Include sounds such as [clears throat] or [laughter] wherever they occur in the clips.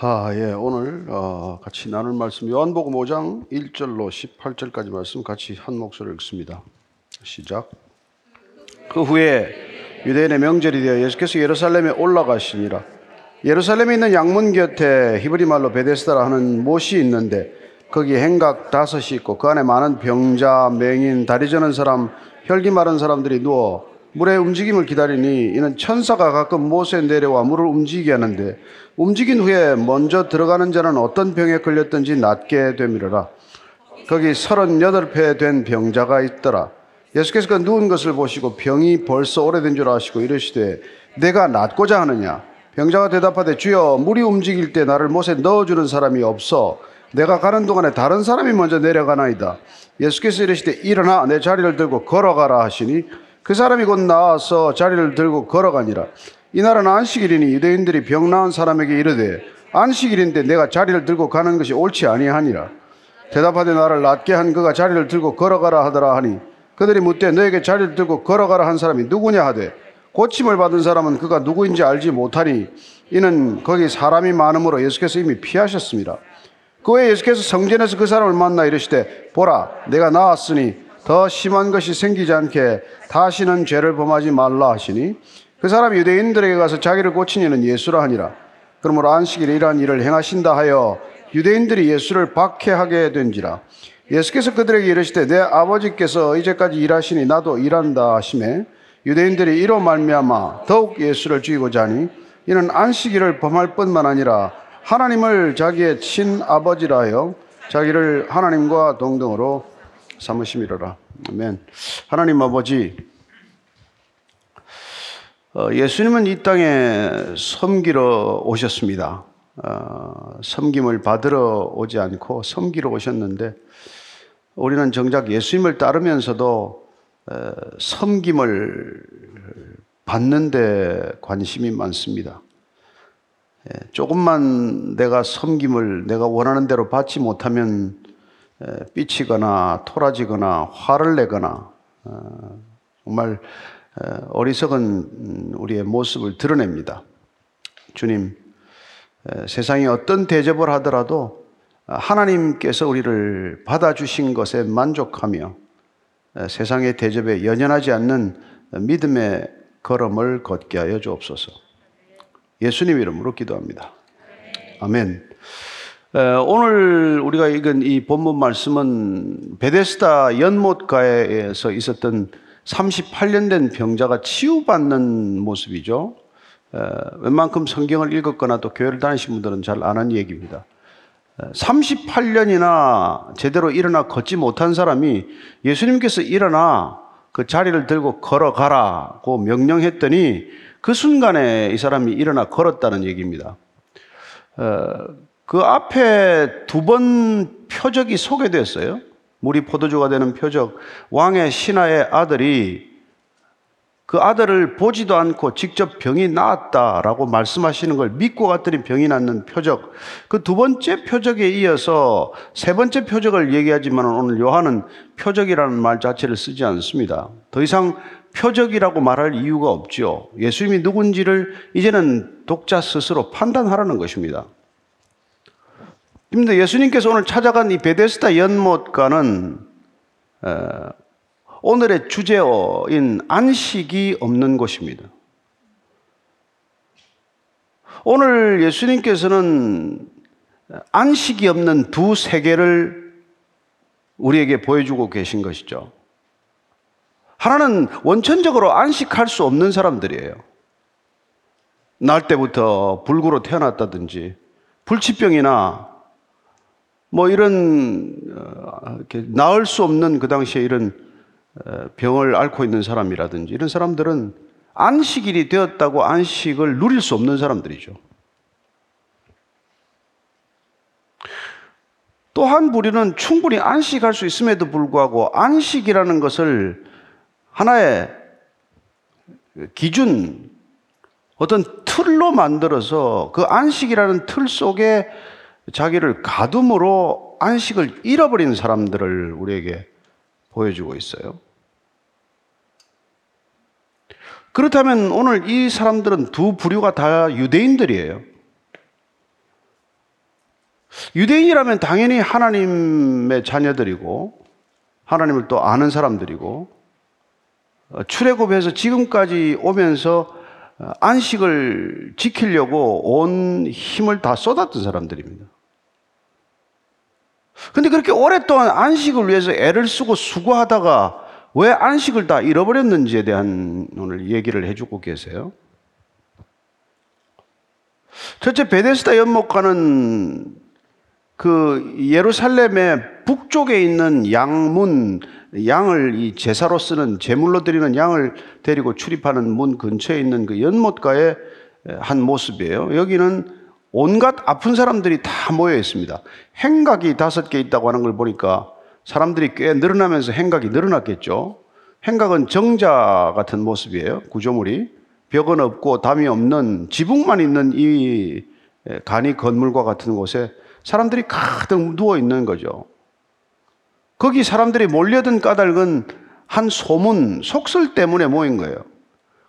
아, 예. 오늘 어, 같이 나눌 말씀 요한복음 5장 1절로 18절까지 말씀 같이 한 목소리로 읽습니다. 시작. 그 후에 유대인의 명절이 되어 예수께서 예루살렘에 올라가시니라. 예루살렘에 있는 양문 곁에 히브리 말로 베데스다라 하는 못이 있는데 거기 행각 다섯이 있고 그 안에 많은 병자, 맹인, 다리 저는 사람, 혈기 마른 사람들이 누워 물의 움직임을 기다리니 이는 천사가 가끔 못에 내려와 물을 움직이게 하는데 움직인 후에 먼저 들어가는 자는 어떤 병에 걸렸든지 낫게 되미르라. 거기 서른여덟 된 병자가 있더라. 예수께서 그 누운 것을 보시고 병이 벌써 오래된 줄 아시고 이르시되 내가 낫고자 하느냐? 병자가 대답하되 주여 물이 움직일 때 나를 못에 넣어주는 사람이 없어 내가 가는 동안에 다른 사람이 먼저 내려가나이다. 예수께서 이르시되 일어나 내 자리를 들고 걸어가라 하시니 그 사람이 곧 나와서 자리를 들고 걸어가니라. 이날은 안식일이니 유대인들이 병 나은 사람에게 이르되 안식일인데 내가 자리를 들고 가는 것이 옳지 아니하니라. 대답하되 나를 낫게 한 그가 자리를 들고 걸어가라 하더라 하니 그들이 묻되 너에게 자리를 들고 걸어가라 한 사람이 누구냐 하되 고침을 받은 사람은 그가 누구인지 알지 못하니 이는 거기 사람이 많으므로 예수께서 이미 피하셨습니다. 그 후에 예수께서 성전에서 그 사람을 만나 이르시되 보라 내가 나왔으니 더 심한 것이 생기지 않게 다시는 죄를 범하지 말라 하시니 그 사람이 유대인들에게 가서 자기를 고친 이는 예수라 하니라. 그러므로 안식일에 이러한 일을 행하신다 하여 유대인들이 예수를 박해하게 된지라. 예수께서 그들에게 이르시되 내 아버지께서 이제까지 일하시니 나도 일한다 하심에 유대인들이 이로 말미암아 더욱 예수를 죽이고자 하니 이는 안식일을 범할 뿐만 아니라 하나님을 자기의 친아버지라 하여 자기를 하나님과 동등으로 삼으심이로라. 아멘. 하나님 아버지, 어, 예수님은 이 땅에 섬기러 오셨습니다. 어, 섬김을 받으러 오지 않고 섬기러 오셨는데 우리는 정작 예수님을 따르면서도 어, 섬김을 받는데 관심이 많습니다. 예, 조금만 내가 섬김을 내가 원하는 대로 받지 못하면 삐치거나 토라지거나 화를 내거나 어, 정말 어리석은 우리의 모습을 드러냅니다. 주님, 세상이 어떤 대접을 하더라도 하나님께서 우리를 받아주신 것에 만족하며 세상의 대접에 연연하지 않는 믿음의 걸음을 걷게 하여 주옵소서. 예수님 이름으로 기도합니다. 아멘. 오늘 우리가 읽은 이 본문 말씀은 베데스다 연못가에서 있었던 38년 된 병자가 치유받는 모습이죠. 웬만큼 성경을 읽었거나 또 교회를 다니신 분들은 잘 아는 얘기입니다. 38년이나 제대로 일어나 걷지 못한 사람이 예수님께서 일어나 그 자리를 들고 걸어가라고 명령했더니 그 순간에 이 사람이 일어나 걸었다는 얘기입니다. 그 앞에 두 번 표적이 소개됐어요. 물이 포도주가 되는 표적. 왕의 신하의 아들이 그 아들을 보지도 않고 직접 병이 나았다라고 말씀하시는 걸 믿고 갔더니 병이 낫는 표적. 그 두 번째 표적에 이어서 세 번째 표적을 얘기하지만 오늘 요한은 표적이라는 말 자체를 쓰지 않습니다. 더 이상 표적이라고 말할 이유가 없죠. 예수님이 누군지를 이제는 독자 스스로 판단하라는 것입니다. 근데 예수님께서 오늘 찾아간 이 베데스다 연못가는 오늘의 주제어인 안식이 없는 곳입니다. 오늘 예수님께서는 안식이 없는 두 세계를 우리에게 보여주고 계신 것이죠. 하나는 원천적으로 안식할 수 없는 사람들이에요. 날 때부터 불구로 태어났다든지 불치병이나 뭐 이런 어, 나을 수 없는 그 당시에 이런 어, 병을 앓고 있는 사람이라든지 이런 사람들은 안식일이 되었다고 안식을 누릴 수 없는 사람들이죠. 또한 부류는 충분히 안식할 수 있음에도 불구하고 안식이라는 것을 하나의 기준, 어떤 틀로 만들어서 그 안식이라는 틀 속에 자기를 가둠으로 안식을 잃어버린 사람들을 우리에게 보여주고 있어요. 그렇다면 오늘 이 사람들은 두 부류가 다 유대인들이에요. 유대인이라면 당연히 하나님의 자녀들이고 하나님을 또 아는 사람들이고 어, 출애굽해서 지금까지 오면서 어, 안식을 지키려고 온 힘을 다 쏟았던 사람들입니다. 근데 그렇게 오랫동안 안식을 위해서 애를 쓰고 수고하다가 왜 안식을 다 잃어버렸는지에 대한 오늘 얘기를 해주고 계세요. 첫째 베데스다 연못가는 그 예루살렘의 북쪽에 있는 양문 양을 이 제사로 쓰는 제물로 드리는 양을 데리고 출입하는 문 근처에 있는 그 연못가의 한 모습이에요. 여기는 온갖 아픈 사람들이 다 모여 있습니다. 행각이 다섯 개 있다고 하는 걸 보니까 사람들이 꽤 늘어나면서 행각이 늘어났겠죠. 행각은 정자 같은 모습이에요. 구조물이 벽은 없고 담이 없는 지붕만 있는 이 간이 건물과 같은 곳에 사람들이 가득 누워 있는 거죠. 거기 사람들이 몰려든 까닭은 한 소문, 속설 때문에 모인 거예요.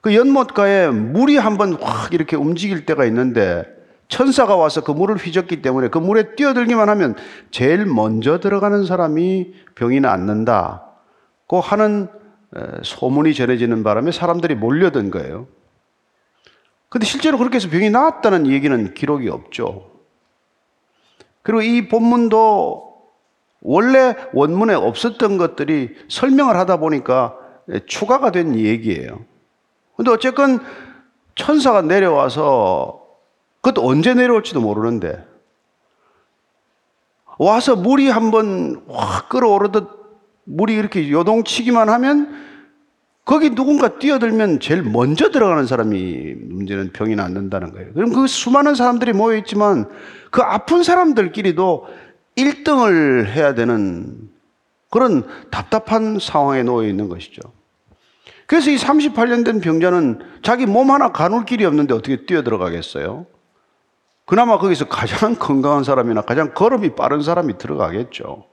그 연못가에 물이 한번 확 이렇게 움직일 때가 있는데 천사가 와서 그 물을 휘젓기 때문에 그 물에 뛰어들기만 하면 제일 먼저 들어가는 사람이 병이 낫는다고 하는 소문이 전해지는 바람에 사람들이 몰려든 거예요. 근데 실제로 그렇게 해서 병이 나았다는 얘기는 기록이 없죠. 그리고 이 본문도 원래 원문에 없었던 것들이 설명을 하다 보니까 추가가 된 얘기예요. 근데 어쨌건 천사가 내려와서 그것도 언제 내려올지도 모르는데 와서 물이 한번 확 끌어오르듯 물이 이렇게 요동치기만 하면 거기 누군가 뛰어들면 제일 먼저 들어가는 사람이 문제는 병이 낫는다는 거예요. 그럼 그 수많은 사람들이 모여 있지만 그 아픈 사람들끼리도 1등을 해야 되는 그런 답답한 상황에 놓여 있는 것이죠. 그래서 이 38년 된 병자는 자기 몸 하나 가눌 길이 없는데 어떻게 뛰어 들어가겠어요? 그나마 거기서 가장 건강한 사람이나 가장 걸음이 빠른 사람이 들어가겠죠.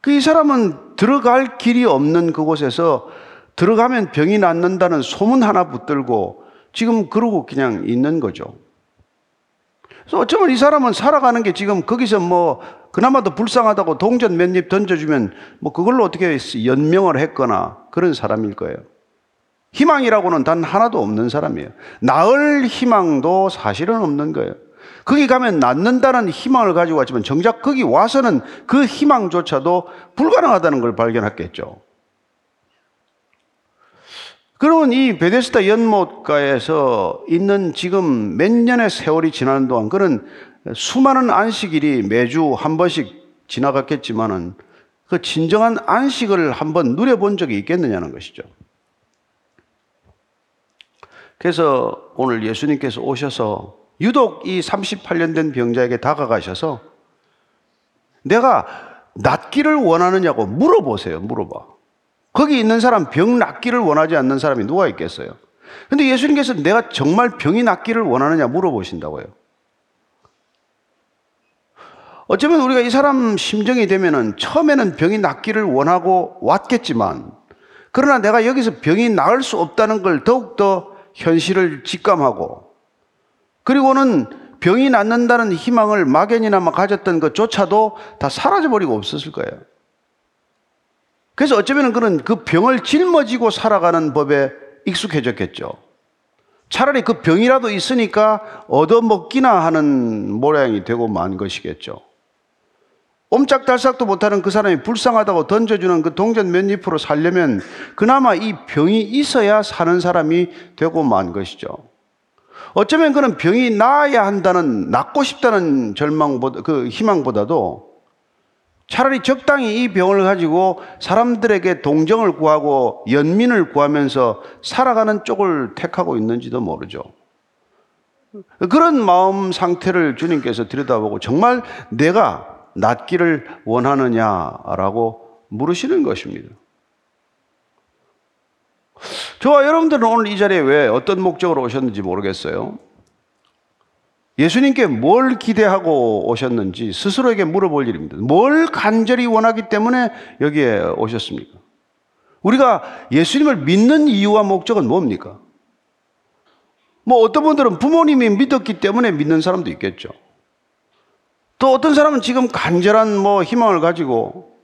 그 이 사람은 들어갈 길이 없는 그곳에서 들어가면 병이 낫는다는 소문 하나 붙들고 지금 그러고 그냥 있는 거죠. 그래서 어쩌면 이 사람은 살아가는 게 지금 거기서 뭐 그나마도 불쌍하다고 동전 몇 입 던져주면 뭐 그걸로 어떻게 연명을 했거나 그런 사람일 거예요. 희망이라고는 단 하나도 없는 사람이에요. 나을 희망도 사실은 없는 거예요. 거기 가면 낫는다는 희망을 가지고 왔지만 정작 거기 와서는 그 희망조차도 불가능하다는 걸 발견했겠죠. 그러면 이 베데스다 연못가에서 있는 지금 몇 년의 세월이 지나는 동안 그런 수많은 안식일이 매주 한 번씩 지나갔겠지만은 그 진정한 안식을 한번 누려본 적이 있겠느냐는 것이죠. 그래서 오늘 예수님께서 오셔서 유독 이 38년 된 병자에게 다가가셔서 내가 낫기를 원하느냐고 물어보세요. 물어봐. 거기 있는 사람 병 낫기를 원하지 않는 사람이 누가 있겠어요? 근데 예수님께서 내가 정말 병이 낫기를 원하느냐 물어보신다고요. 어쩌면 우리가 이 사람 심정이 되면은 처음에는 병이 낫기를 원하고 왔겠지만 그러나 내가 여기서 병이 나을 수 없다는 걸 더욱더 현실을 직감하고 그리고는 병이 낫는다는 희망을 막연히나마 가졌던 것조차도 다 사라져버리고 없었을 거예요. 그래서 어쩌면 그는 그 병을 짊어지고 살아가는 법에 익숙해졌겠죠. 차라리 그 병이라도 있으니까 얻어먹기나 하는 모양이 되고 만 것이겠죠. 옴짝달싹도 못하는 그 사람이 불쌍하다고 던져주는 그 동전 몇 입으로 살려면 그나마 이 병이 있어야 사는 사람이 되고 만 것이죠. 어쩌면 그는 병이 나아야 한다는, 낫고 싶다는 절망보다, 그 희망보다도 차라리 적당히 이 병을 가지고 사람들에게 동정을 구하고 연민을 구하면서 살아가는 쪽을 택하고 있는지도 모르죠. 그런 마음 상태를 주님께서 들여다보고 정말 내가 낫기를 원하느냐라고 물으시는 것입니다. 저와 여러분들은 오늘 이 자리에 왜 어떤 목적으로 오셨는지 모르겠어요. 예수님께 뭘 기대하고 오셨는지 스스로에게 물어볼 일입니다. 뭘 간절히 원하기 때문에 여기에 오셨습니까? 우리가 예수님을 믿는 이유와 목적은 뭡니까? 뭐 어떤 분들은 부모님이 믿었기 때문에 믿는 사람도 있겠죠. 또 어떤 사람은 지금 간절한 뭐 희망을 가지고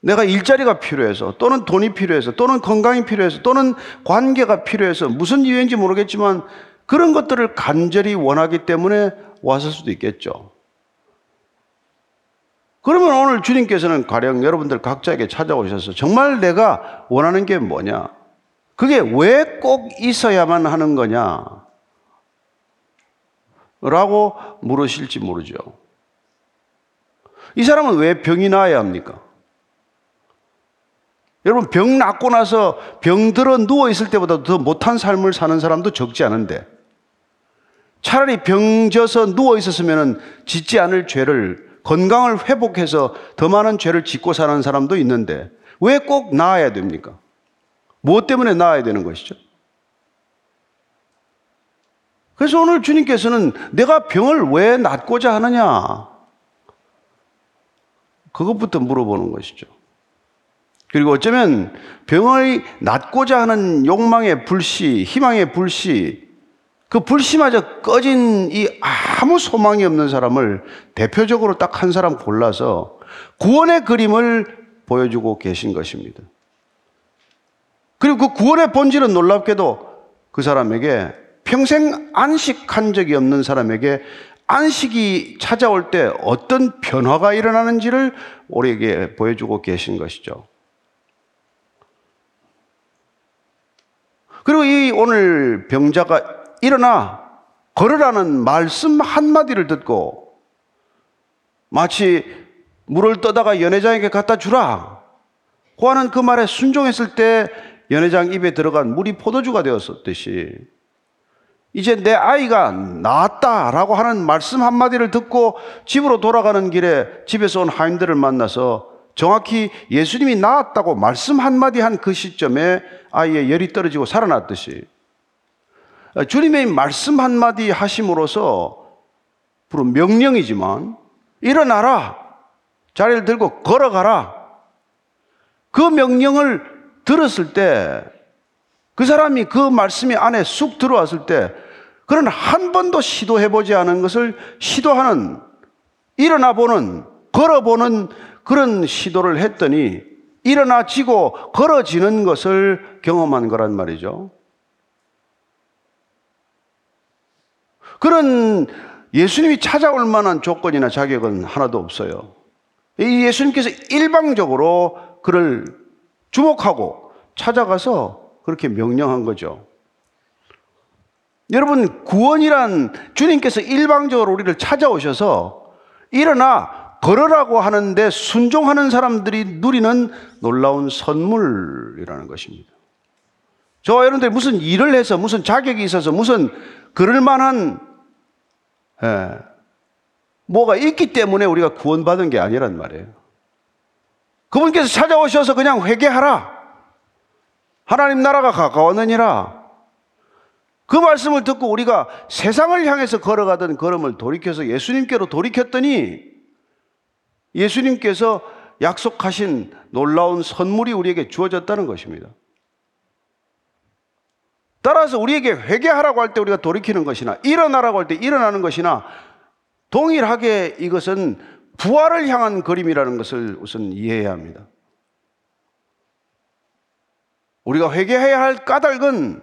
내가 일자리가 필요해서 또는 돈이 필요해서 또는 건강이 필요해서 또는 관계가 필요해서 무슨 이유인지 모르겠지만 그런 것들을 간절히 원하기 때문에 왔을 수도 있겠죠. 그러면 오늘 주님께서는 가령 여러분들 각자에게 찾아오셔서 정말 내가 원하는 게 뭐냐? 그게 왜 꼭 있어야만 하는 거냐? 라고 물으실지 모르죠. 이 사람은 왜 병이 나야 합니까? 여러분, 병 낫고 나서 병들어 누워 있을 때보다 더 못한 삶을 사는 사람도 적지 않은데, 차라리 병져서 누워 있었으면 짓지 않을 죄를 건강을 회복해서 더 많은 죄를 짓고 사는 사람도 있는데, 왜 꼭 나아야 됩니까? 무엇 때문에 나아야 되는 것이죠? 그래서 오늘 주님께서는 내가 병을 왜 낫고자 하느냐? 그것부터 물어보는 것이죠. 그리고 어쩌면 병을 낫고자 하는 욕망의 불씨, 희망의 불씨, 그 불씨마저 꺼진 이 아무 소망이 없는 사람을 대표적으로 딱 한 사람 골라서 구원의 그림을 보여주고 계신 것입니다. 그리고 그 구원의 본질은 놀랍게도 그 사람에게 평생 안식한 적이 없는 사람에게 안식이 찾아올 때 어떤 변화가 일어나는지를 우리에게 보여주고 계신 것이죠. 그리고 이 오늘 병자가 일어나 걸으라는 말씀 한마디를 듣고 마치 물을 떠다가 연회장에게 갖다 주라. 고 하는 그 말에 순종했을 때 연회장 입에 들어간 물이 포도주가 되었었듯이 이제 내 아이가 나았다라고 하는 말씀 한마디를 듣고 집으로 돌아가는 길에 집에서 온 하인들을 만나서 정확히 예수님이 나았다고 말씀 한마디 한 그 시점에 아이의 열이 떨어지고 살아났듯이 주님의 말씀 한마디 하심으로써 부른 명령이지만 일어나라 자리를 들고 걸어가라. 그 명령을 들었을 때 그 사람이 그 말씀이 안에 쑥 들어왔을 때 그런 한 번도 시도해보지 않은 것을 시도하는 일어나 보는 걸어보는 그런 시도를 했더니 일어나지고 걸어지는 것을 경험한 거란 말이죠. 그런 예수님이 찾아올 만한 조건이나 자격은 하나도 없어요. 이 예수님께서 일방적으로 그를 주목하고 찾아가서 그렇게 명령한 거죠. 여러분, 구원이란 주님께서 일방적으로 우리를 찾아오셔서 일어나 걸으라고 하는데 순종하는 사람들이 누리는 놀라운 선물이라는 것입니다. 저와 여러분들이 무슨 일을 해서 무슨 자격이 있어서 무슨 그럴 만한 예, 뭐가 있기 때문에 우리가 구원받은 게 아니란 말이에요. 그분께서 찾아오셔서 그냥 회개하라. 하나님 나라가 가까웠느니라. 그 말씀을 듣고 우리가 세상을 향해서 걸어가던 걸음을 돌이켜서 예수님께로 돌이켰더니 예수님께서 약속하신 놀라운 선물이 우리에게 주어졌다는 것입니다. 따라서 우리에게 회개하라고 할 때 우리가 돌이키는 것이나 일어나라고 할 때 일어나는 것이나 동일하게 이것은 부활을 향한 그림이라는 것을 우선 이해해야 합니다. 우리가 회개해야 할 까닭은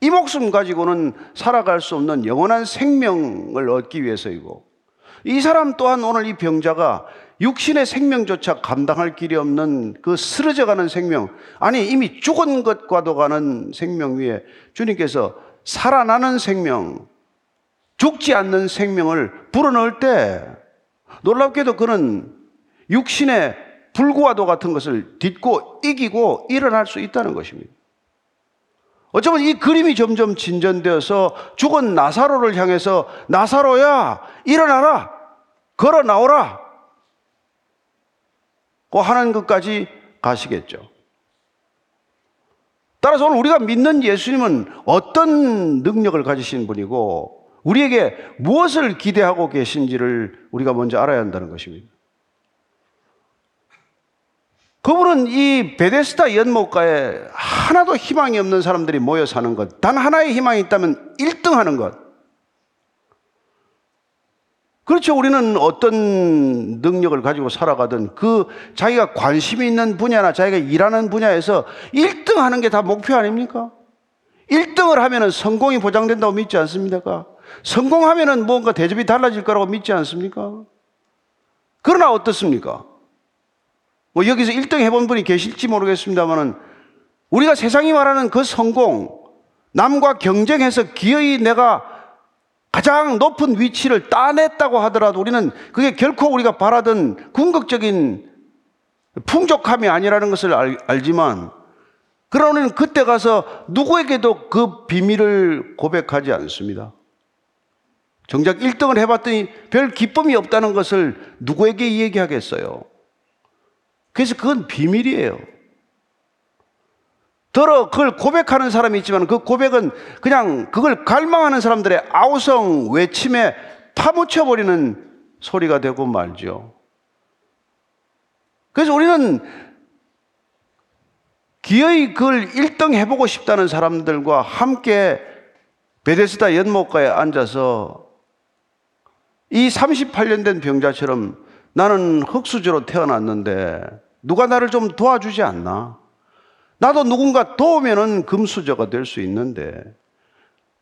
이 목숨 가지고는 살아갈 수 없는 영원한 생명을 얻기 위해서이고 이 사람 또한 오늘 이 병자가 육신의 생명조차 감당할 길이 없는 그 쓰러져 가는 생명, 아니 이미 죽은 것과도 가는 생명 위에 주님께서 살아나는 생명, 죽지 않는 생명을 불어넣을 때 놀랍게도 그는 육신의 불구와도 같은 것을 딛고 이기고 일어날 수 있다는 것입니다. 어쩌면 이 그림이 점점 진전되어서 죽은 나사로를 향해서 나사로야 일어나라 걸어 나오라 고 하는 것까지 가시겠죠. 따라서 오늘 우리가 믿는 예수님은 어떤 능력을 가지신 분이고 우리에게 무엇을 기대하고 계신지를 우리가 먼저 알아야 한다는 것입니다. 그분은 이 베데스다 연못가에 하나도 희망이 없는 사람들이 모여 사는 것, 단 하나의 희망이 있다면 1등 하는 것. 그렇죠. 우리는 어떤 능력을 가지고 살아가든 그 자기가 관심이 있는 분야나 자기가 일하는 분야에서 1등 하는 게 다 목표 아닙니까? 1등을 하면은 성공이 보장된다고 믿지 않습니까? 성공하면은 뭔가 대접이 달라질 거라고 믿지 않습니까? 그러나 어떻습니까? 뭐 여기서 1등 해본 분이 계실지 모르겠습니다만은 우리가 세상이 말하는 그 성공, 남과 경쟁해서 기어이 내가 가장 높은 위치를 따냈다고 하더라도 우리는 그게 결코 우리가 바라던 궁극적인 풍족함이 아니라는 것을 알, 알지만 그러나 우리는 그때 가서 누구에게도 그 비밀을 고백하지 않습니다. 정작 1등을 해봤더니 별 기쁨이 없다는 것을 누구에게 얘기하겠어요? 그래서 그건 비밀이에요. 더러 그걸 고백하는 사람이 있지만 그 고백은 그냥 그걸 갈망하는 사람들의 아우성 외침에 파묻혀버리는 소리가 되고 말죠. 그래서 우리는 기어이 그걸 1등 해보고 싶다는 사람들과 함께 베데스다 연못가에 앉아서 이 38년 된 병자처럼 나는 흙수저로 태어났는데 누가 나를 좀 도와주지 않나? 나도 누군가 도우면은 금수저가 될 수 있는데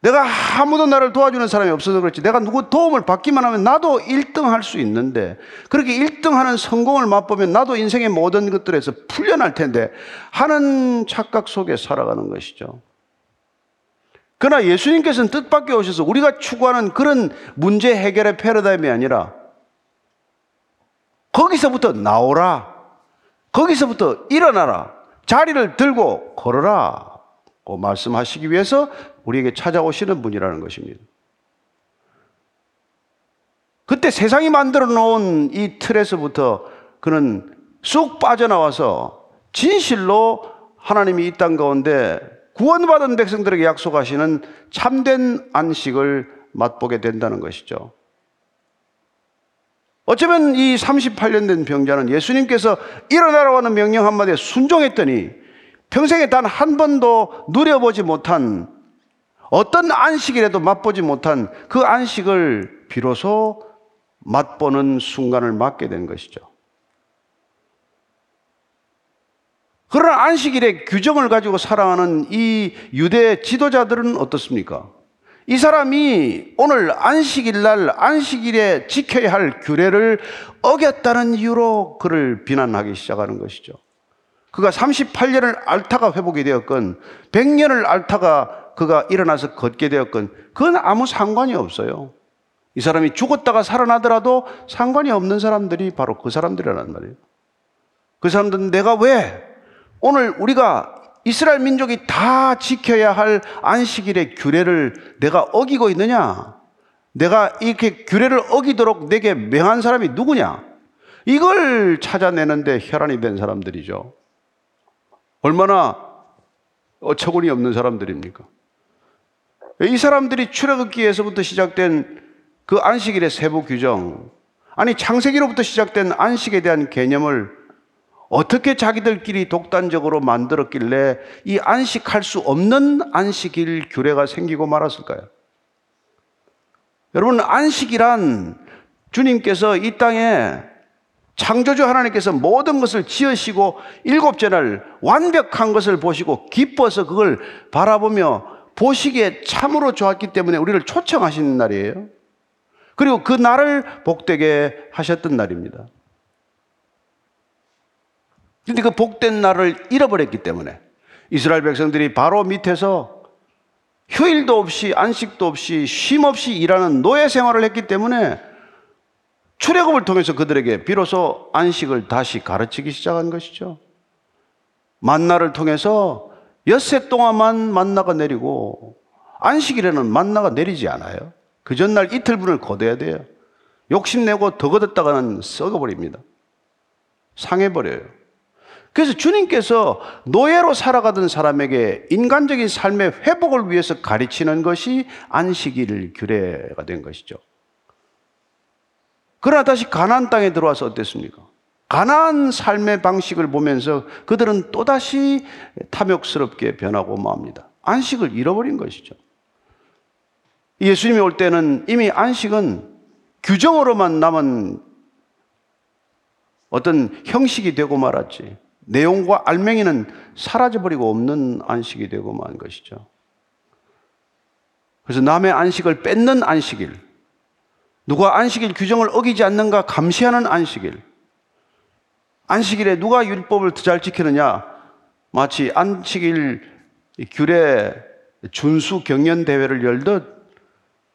내가 아무도 나를 도와주는 사람이 없어서 그렇지 내가 누구 도움을 받기만 하면 나도 1등 할 수 있는데 그렇게 1등 하는 성공을 맛보면 나도 인생의 모든 것들에서 풀려날 텐데 하는 착각 속에 살아가는 것이죠. 그러나 예수님께서는 뜻밖에 오셔서 우리가 추구하는 그런 문제 해결의 패러다임이 아니라 거기서부터 나오라. 거기서부터 일어나라. 자리를 들고 걸어라. 고 말씀하시기 위해서 우리에게 찾아오시는 분이라는 것입니다. 그때 세상이 만들어 놓은 이 틀에서부터 그는 쑥 빠져나와서 진실로 하나님이 이 땅 가운데 구원받은 백성들에게 약속하시는 참된 안식을 맛보게 된다는 것이죠. 어쩌면 이 38년 된 병자는 예수님께서 일어나라고 하는 명령 한마디에 순종했더니 평생에 단 한 번도 누려보지 못한 어떤 안식이라도 맛보지 못한 그 안식을 비로소 맛보는 순간을 맞게 된 것이죠. 그러나 안식일의 규정을 가지고 살아가는 이 유대 지도자들은 어떻습니까? 이 사람이 오늘 안식일 날 안식일에 지켜야 할 규례를 어겼다는 이유로 그를 비난하기 시작하는 것이죠. 그가 38년을 앓다가 회복이 되었건 100년을 앓다가 그가 일어나서 걷게 되었건 그건 아무 상관이 없어요. 이 사람이 죽었다가 살아나더라도 상관이 없는 사람들이 바로 그 사람들이란 말이에요. 그 사람들은 내가 왜 오늘 우리가 이스라엘 민족이 다 지켜야 할 안식일의 규례를 내가 어기고 있느냐? 내가 이렇게 규례를 어기도록 내게 명한 사람이 누구냐? 이걸 찾아내는데 혈안이 된 사람들이죠. 얼마나 어처구니 없는 사람들입니까? 이 사람들이 출애굽기에서부터 시작된 그 안식일의 세부 규정, 아니 창세기로부터 시작된 안식에 대한 개념을 어떻게 자기들끼리 독단적으로 만들었길래 이 안식할 수 없는 안식일 규례가 생기고 말았을까요? 여러분, 안식이란 주님께서 이 땅에 창조주 하나님께서 모든 것을 지으시고 일곱째 날 완벽한 것을 보시고 기뻐서 그걸 바라보며 보시기에 참으로 좋았기 때문에 우리를 초청하시는 날이에요. 그리고 그 날을 복되게 하셨던 날입니다. 근데 그 복된 날을 잃어버렸기 때문에 이스라엘 백성들이 바로 밑에서 휴일도 없이 안식도 없이 쉼 없이 일하는 노예 생활을 했기 때문에 출애굽을 통해서 그들에게 비로소 안식을 다시 가르치기 시작한 것이죠. 만나를 통해서 엿새 동안만 만나가 내리고 안식일에는 만나가 내리지 않아요. 그 전날 이틀분을 거둬야 돼요. 욕심내고 더 거뒀다가는 썩어버립니다. 상해버려요. 그래서 주님께서 노예로 살아가던 사람에게 인간적인 삶의 회복을 위해서 가르치는 것이 안식일 규례가 된 것이죠. 그러나 다시 가나안 땅에 들어와서 어땠습니까? 가나안 삶의 방식을 보면서 그들은 또다시 탐욕스럽게 변하고 맙니다. 안식을 잃어버린 것이죠. 예수님이 올 때는 이미 안식은 규정으로만 남은 어떤 형식이 되고 말았지. 내용과 알맹이는 사라져버리고 없는 안식이 되고 만 것이죠. 그래서 남의 안식을 뺏는 안식일, 누가 안식일 규정을 어기지 않는가 감시하는 안식일, 안식일에 누가 율법을 더 잘 지키느냐, 마치 안식일 규례 준수 경연 대회를 열듯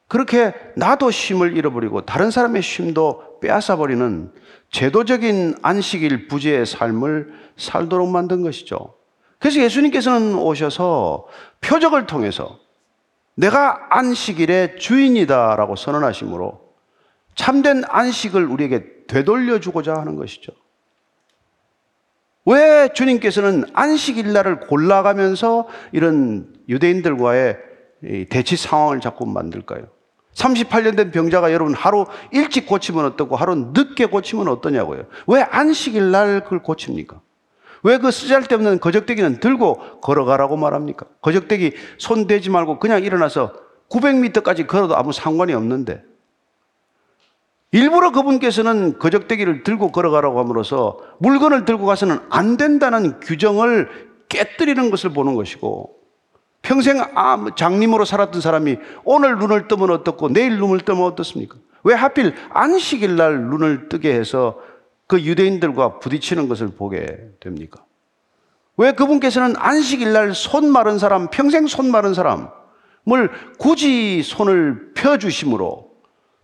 그렇게 나도 쉼을 잃어버리고 다른 사람의 쉼도 빼앗아 버리는 제도적인 안식일 부재의 삶을 살도록 만든 것이죠. 그래서 예수님께서는 오셔서 표적을 통해서 내가 안식일의 주인이다라고 선언하심으로 참된 안식을 우리에게 되돌려 주고자 하는 것이죠. 왜 주님께서는 안식일 날을 골라가면서 이런 유대인들과의 대치 상황을 자꾸 만들까요? 38년 된 병자가 여러분 하루 일찍 고치면 어떻고 하루 늦게 고치면 어떠냐고요. 왜 안식일 날 그걸 고칩니까? 왜 그 쓰잘데없는 거적대기는 들고 걸어가라고 말합니까? 거적대기 손 대지 말고 그냥 일어나서 900m까지 걸어도 아무 상관이 없는데 일부러 그분께서는 거적대기를 들고 걸어가라고 함으로써 물건을 들고 가서는 안 된다는 규정을 깨뜨리는 것을 보는 것이고 평생 장님으로 살았던 사람이 오늘 눈을 뜨면 어떻고 내일 눈을 뜨면 어떻습니까? 왜 하필 안식일 날 눈을 뜨게 해서 그 유대인들과 부딪히는 것을 보게 됩니까? 왜 그분께서는 안식일 날 손 마른 사람, 평생 손 마른 사람을 굳이 손을 펴주심으로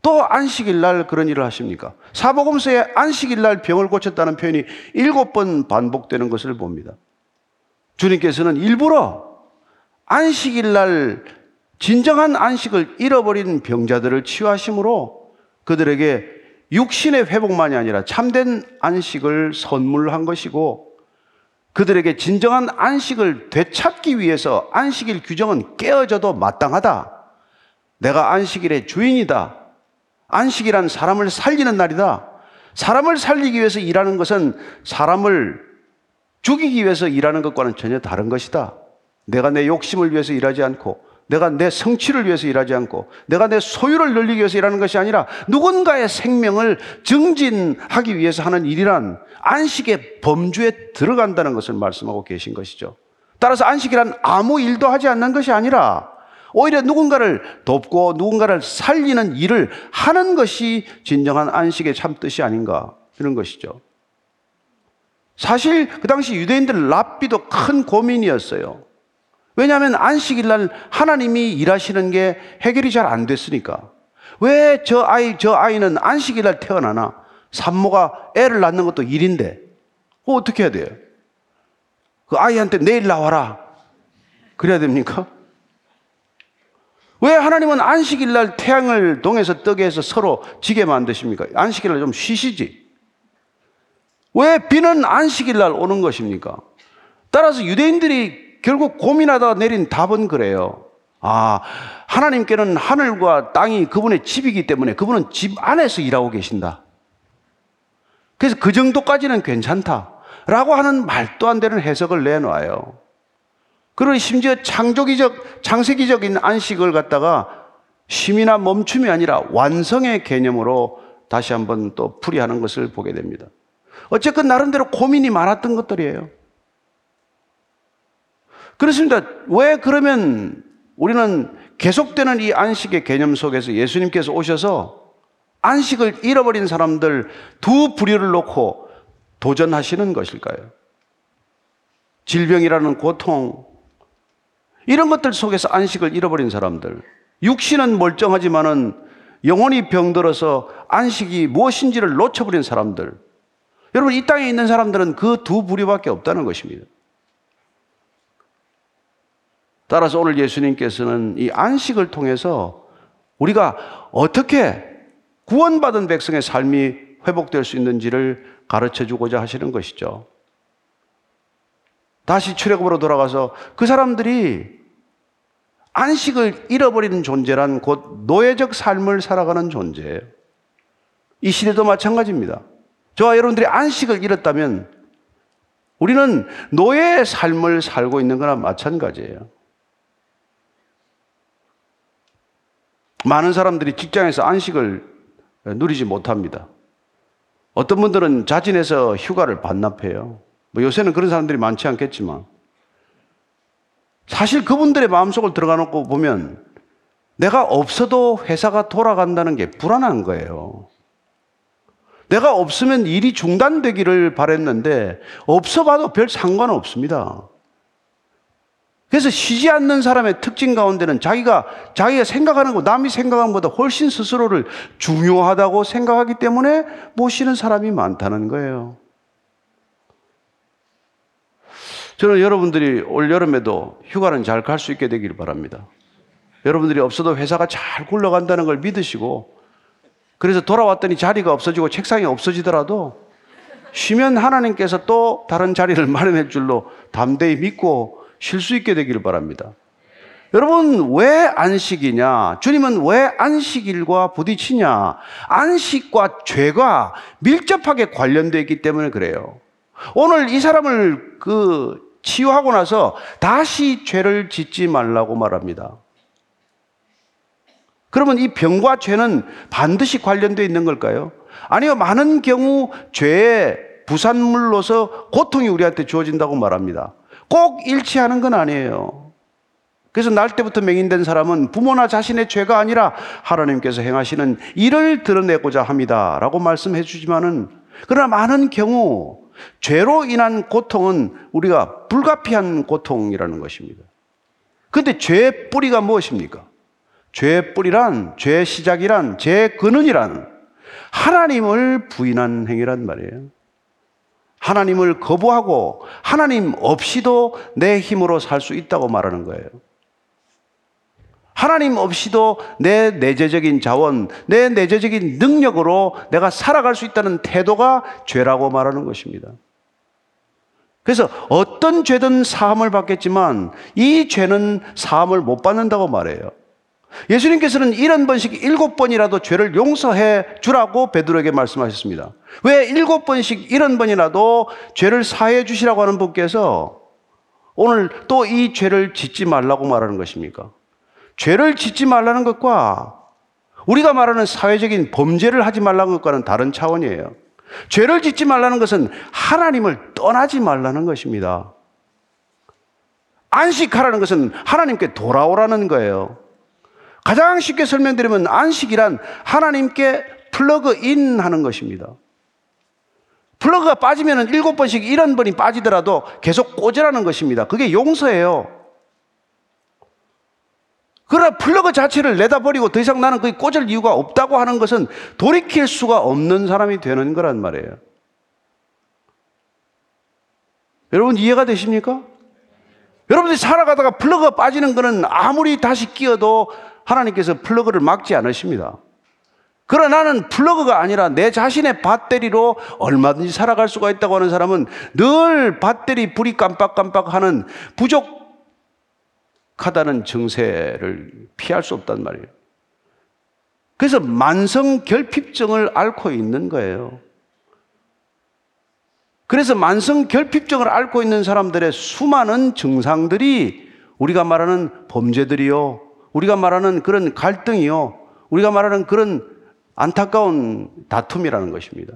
또 안식일 날 그런 일을 하십니까? 사복음서에 안식일 날 병을 고쳤다는 표현이 일곱 번 반복되는 것을 봅니다. 주님께서는 일부러 안식일 날 진정한 안식을 잃어버린 병자들을 치유하심으로 그들에게 육신의 회복만이 아니라 참된 안식을 선물한 것이고 그들에게 진정한 안식을 되찾기 위해서 안식일 규정은 깨어져도 마땅하다. 내가 안식일의 주인이다. 안식이란 사람을 살리는 날이다. 사람을 살리기 위해서 일하는 것은 사람을 죽이기 위해서 일하는 것과는 전혀 다른 것이다. 내가 내 욕심을 위해서 일하지 않고 내가 내 성취를 위해서 일하지 않고 내가 내 소유를 늘리기 위해서 일하는 것이 아니라 누군가의 생명을 증진하기 위해서 하는 일이란 안식의 범주에 들어간다는 것을 말씀하고 계신 것이죠. 따라서 안식이란 아무 일도 하지 않는 것이 아니라 오히려 누군가를 돕고 누군가를 살리는 일을 하는 것이 진정한 안식의 참 뜻이 아닌가 이런 것이죠. 사실 그 당시 유대인들 랍비도 큰 고민이었어요. 왜냐하면 안식일 날 하나님이 일하시는 게 해결이 잘 안 됐으니까. 왜 저 아이, 저 아이는 안식일 날 태어나나? 산모가 애를 낳는 것도 일인데. 그 어떻게 해야 돼요? 그 아이한테 내일 나와라. 그래야 됩니까? 왜 하나님은 안식일 날 태양을 동에서 뜨게 해서 서로 지게 만드십니까? 안식일 날 좀 쉬시지. 왜 비는 안식일 날 오는 것입니까? 따라서 유대인들이 결국 고민하다 내린 답은 그래요. 아, 하나님께는 하늘과 땅이 그분의 집이기 때문에 그분은 집 안에서 일하고 계신다. 그래서 그 정도까지는 괜찮다. 라고 하는 말도 안 되는 해석을 내놔요. 그리고 심지어 창조기적, 창세기적인 안식을 갖다가 쉼이나 멈춤이 아니라 완성의 개념으로 다시 한번 또 풀이하는 것을 보게 됩니다. 어쨌건 나름대로 고민이 많았던 것들이에요. 그렇습니다. 왜 그러면 우리는 계속되는 이 안식의 개념 속에서 예수님께서 오셔서 안식을 잃어버린 사람들 두 부류를 놓고 도전하시는 것일까요? 질병이라는 고통, 이런 것들 속에서 안식을 잃어버린 사람들, 육신은 멀쩡하지만은 영혼이 병들어서 안식이 무엇인지를 놓쳐버린 사람들, 여러분, 이 땅에 있는 사람들은 그 두 부류밖에 없다는 것입니다. 따라서 오늘 예수님께서는 이 안식을 통해서 우리가 어떻게 구원받은 백성의 삶이 회복될 수 있는지를 가르쳐 주고자 하시는 것이죠. 다시 출애굽으로 돌아가서 그 사람들이 안식을 잃어버리는 존재란 곧 노예적 삶을 살아가는 존재예요. 이 시대도 마찬가지입니다. 저와 여러분들이 안식을 잃었다면 우리는 노예의 삶을 살고 있는 거나 마찬가지예요. 많은 사람들이 직장에서 안식을 누리지 못합니다. 어떤 분들은 자진해서 휴가를 반납해요. 뭐 요새는 그런 사람들이 많지 않겠지만 사실 그분들의 마음속을 들어가 놓고 보면 내가 없어도 회사가 돌아간다는 게 불안한 거예요. 내가 없으면 일이 중단되기를 바랬는데 없어 봐도 별 상관 없습니다. 그래서 쉬지 않는 사람의 특징 가운데는 자기가 자기가 생각하는 것 남이 생각하는 것보다 훨씬 스스로를 중요하다고 생각하기 때문에 못 쉬는 사람이 많다는 거예요. 저는 여러분들이 올 여름에도 휴가는 잘 갈 수 있게 되길 바랍니다. 여러분들이 없어도 회사가 잘 굴러간다는 걸 믿으시고 그래서 돌아왔더니 자리가 없어지고 책상이 없어지더라도 쉬면 하나님께서 또 다른 자리를 [laughs] 마련할 줄로 담대히 믿고 쉴 수 있게 되기를 바랍니다. 여러분, 왜 안식이냐? 주님은 왜 안식일과 부딪히냐? 안식과 죄가 밀접하게 관련되어 있기 때문에 그래요. 오늘 이 사람을 그 치유하고 나서 다시 죄를 짓지 말라고 말합니다. 그러면 이 병과 죄는 반드시 관련되어 있는 걸까요? 아니요. 많은 경우 죄의 부산물로서 고통이 우리한테 주어진다고 말합니다. 꼭 일치하는 건 아니에요. 그래서 날 때부터 맹인된 사람은 부모나 자신의 죄가 아니라 하나님께서 행하시는 일을 드러내고자 합니다. 라고 말씀해 주지만은 그러나 많은 경우 죄로 인한 고통은 우리가 불가피한 고통이라는 것입니다. 근데 죄의 뿌리가 무엇입니까? 죄의 뿌리란, 죄의 시작이란, 죄의 근원이란 하나님을 부인한 행위란 말이에요. 하나님을 거부하고 하나님 없이도 내 힘으로 살 수 있다고 말하는 거예요. 하나님 없이도 내 내재적인 자원, 내 내재적인 능력으로 내가 살아갈 수 있다는 태도가 죄라고 말하는 것입니다. 그래서 어떤 죄든 사함을 받겠지만 이 죄는 사함을 못 받는다고 말해요. 예수님께서는 이런 번씩 일곱 번이라도 죄를 용서해 주라고 베드로에게 말씀하셨습니다. 왜 일곱 번씩 이런 번이라도 죄를 사해 주시라고 하는 분께서 오늘 또 이 죄를 짓지 말라고 말하는 것입니까? 죄를 짓지 말라는 것과 우리가 말하는 사회적인 범죄를 하지 말라는 것과는 다른 차원이에요. 죄를 짓지 말라는 것은 하나님을 떠나지 말라는 것입니다. 안식하라는 것은 하나님께 돌아오라는 거예요. 가장 쉽게 설명드리면 안식이란 하나님께 plug in 하는 것입니다. 플러그가 빠지면 일곱 번씩 일흔 번이 빠지더라도 계속 꽂으라는 것입니다. 그게 용서예요. 그러나 플러그 자체를 내다버리고 더 이상 나는 거기 꽂을 이유가 없다고 하는 것은 돌이킬 수가 없는 사람이 되는 거란 말이에요. 여러분 이해가 되십니까? 여러분들이 살아가다가 플러그가 빠지는 것은 아무리 다시 끼어도 하나님께서 플러그를 막지 않으십니다. 그러나 나는 플러그가 아니라 내 자신의 배터리로 얼마든지 살아갈 수가 있다고 하는 사람은 늘 배터리 불이 깜빡깜빡 하는 부족 하다는 증세를 피할 수 없단 말이에요. 그래서 만성 결핍증을 앓고 있는 거예요. 그래서 만성 결핍증을 앓고 있는 사람들의 수많은 증상들이 우리가 말하는 범죄들이요. 우리가 말하는 그런 갈등이요. 우리가 말하는 그런 안타까운 다툼이라는 것입니다.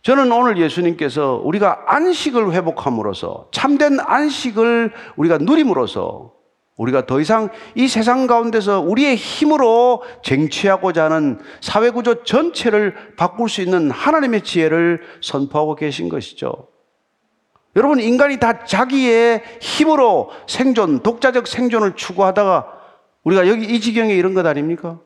저는 오늘 예수님께서 우리가 안식을 회복함으로써 참된 안식을 우리가 누림으로써 우리가 더 이상 이 세상 가운데서 우리의 힘으로 쟁취하고자 하는 사회구조 전체를 바꿀 수 있는 하나님의 지혜를 선포하고 계신 것이죠. 여러분, 인간이 다 자기의 힘으로 생존, 독자적 생존을 추구하다가 우리가 여기 이 지경에 이런 것 아닙니까?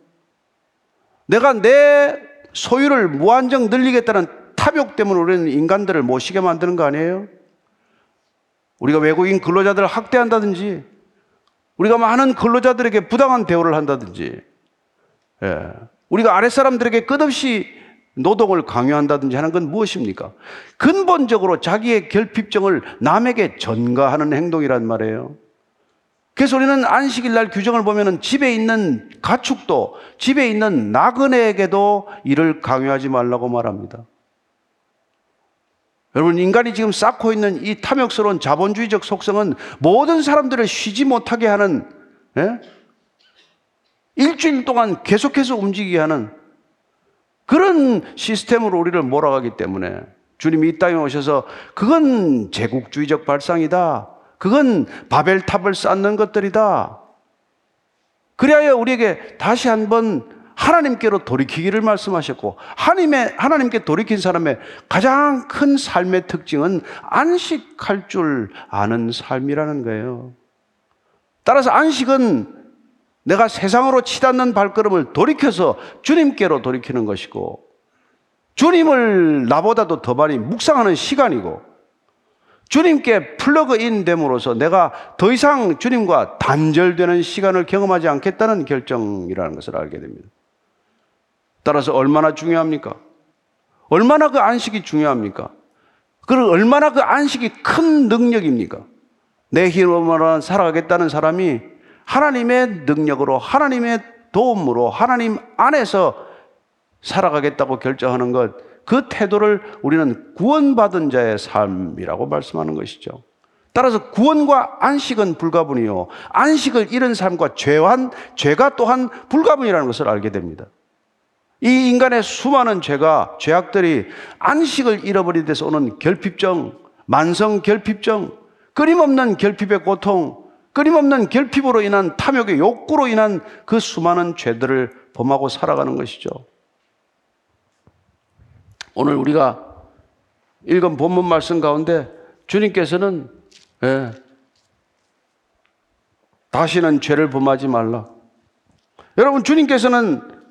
내가 내 소유를 무한정 늘리겠다는 탐욕 때문에 우리는 인간들을 못 쉬게 만드는 거 아니에요? 우리가 외국인 근로자들을 학대한다든지, 우리가 많은 근로자들에게 부당한 대우를 한다든지, 예. 우리가 아랫사람들에게 끝없이 노동을 강요한다든지 하는 건 무엇입니까? 근본적으로 자기의 결핍증을 남에게 전가하는 행동이란 말이에요. 그래서 우리는 안식일 날 규정을 보면은 집에 있는 가축도, 집에 있는 나그네에게도 이를 강요하지 말라고 말합니다. 여러분, 인간이 지금 쌓고 있는 이 탐욕스러운 자본주의적 속성은 모든 사람들을 쉬지 못하게 하는, 예? 일주일 동안 계속해서 움직이게 하는 그런 시스템으로 우리를 몰아가기 때문에 주님이 이 땅에 오셔서 그건 제국주의적 발상이다. 그건 바벨탑을 쌓는 것들이다. 그리하여 우리에게 다시 한번 하나님께로 돌이키기를 말씀하셨고 하나님의 하나님께 돌이킨 사람의 가장 큰 삶의 특징은 안식할 줄 아는 삶이라는 거예요. 따라서 안식은 내가 세상으로 치닫는 발걸음을 돌이켜서 주님께로 돌이키는 것이고 주님을 나보다도 더 많이 묵상하는 시간이고 주님께 플러그인 됨으로써 내가 더 이상 주님과 단절되는 시간을 경험하지 않겠다는 결정이라는 것을 알게 됩니다. 따라서 얼마나 중요합니까? 얼마나 그 안식이 중요합니까? 그리고 얼마나 그 안식이 큰 능력입니까? 내 힘으로 살아가겠다는 사람이 하나님의 능력으로 하나님의 도움으로 하나님 안에서 살아가겠다고 결정하는 것, 그 태도를 우리는 구원받은 자의 삶이라고 말씀하는 것이죠. 따라서 구원과 안식은 불가분이요. 안식을 잃은 삶과 죄한, 죄가 또한 불가분이라는 것을 알게 됩니다. 이 인간의 수많은 죄가, 죄악들이 안식을 잃어버린 데서 오는 결핍증, 만성 결핍증, 끊임없는 결핍의 고통, 끊임없는 결핍으로 인한 탐욕의 욕구로 인한 그 수많은 죄들을 범하고 살아가는 것이죠. 오늘 우리가 읽은 본문 말씀 가운데 주님께서는 예, 다시는 죄를 범하지 말라. 여러분 주님께서는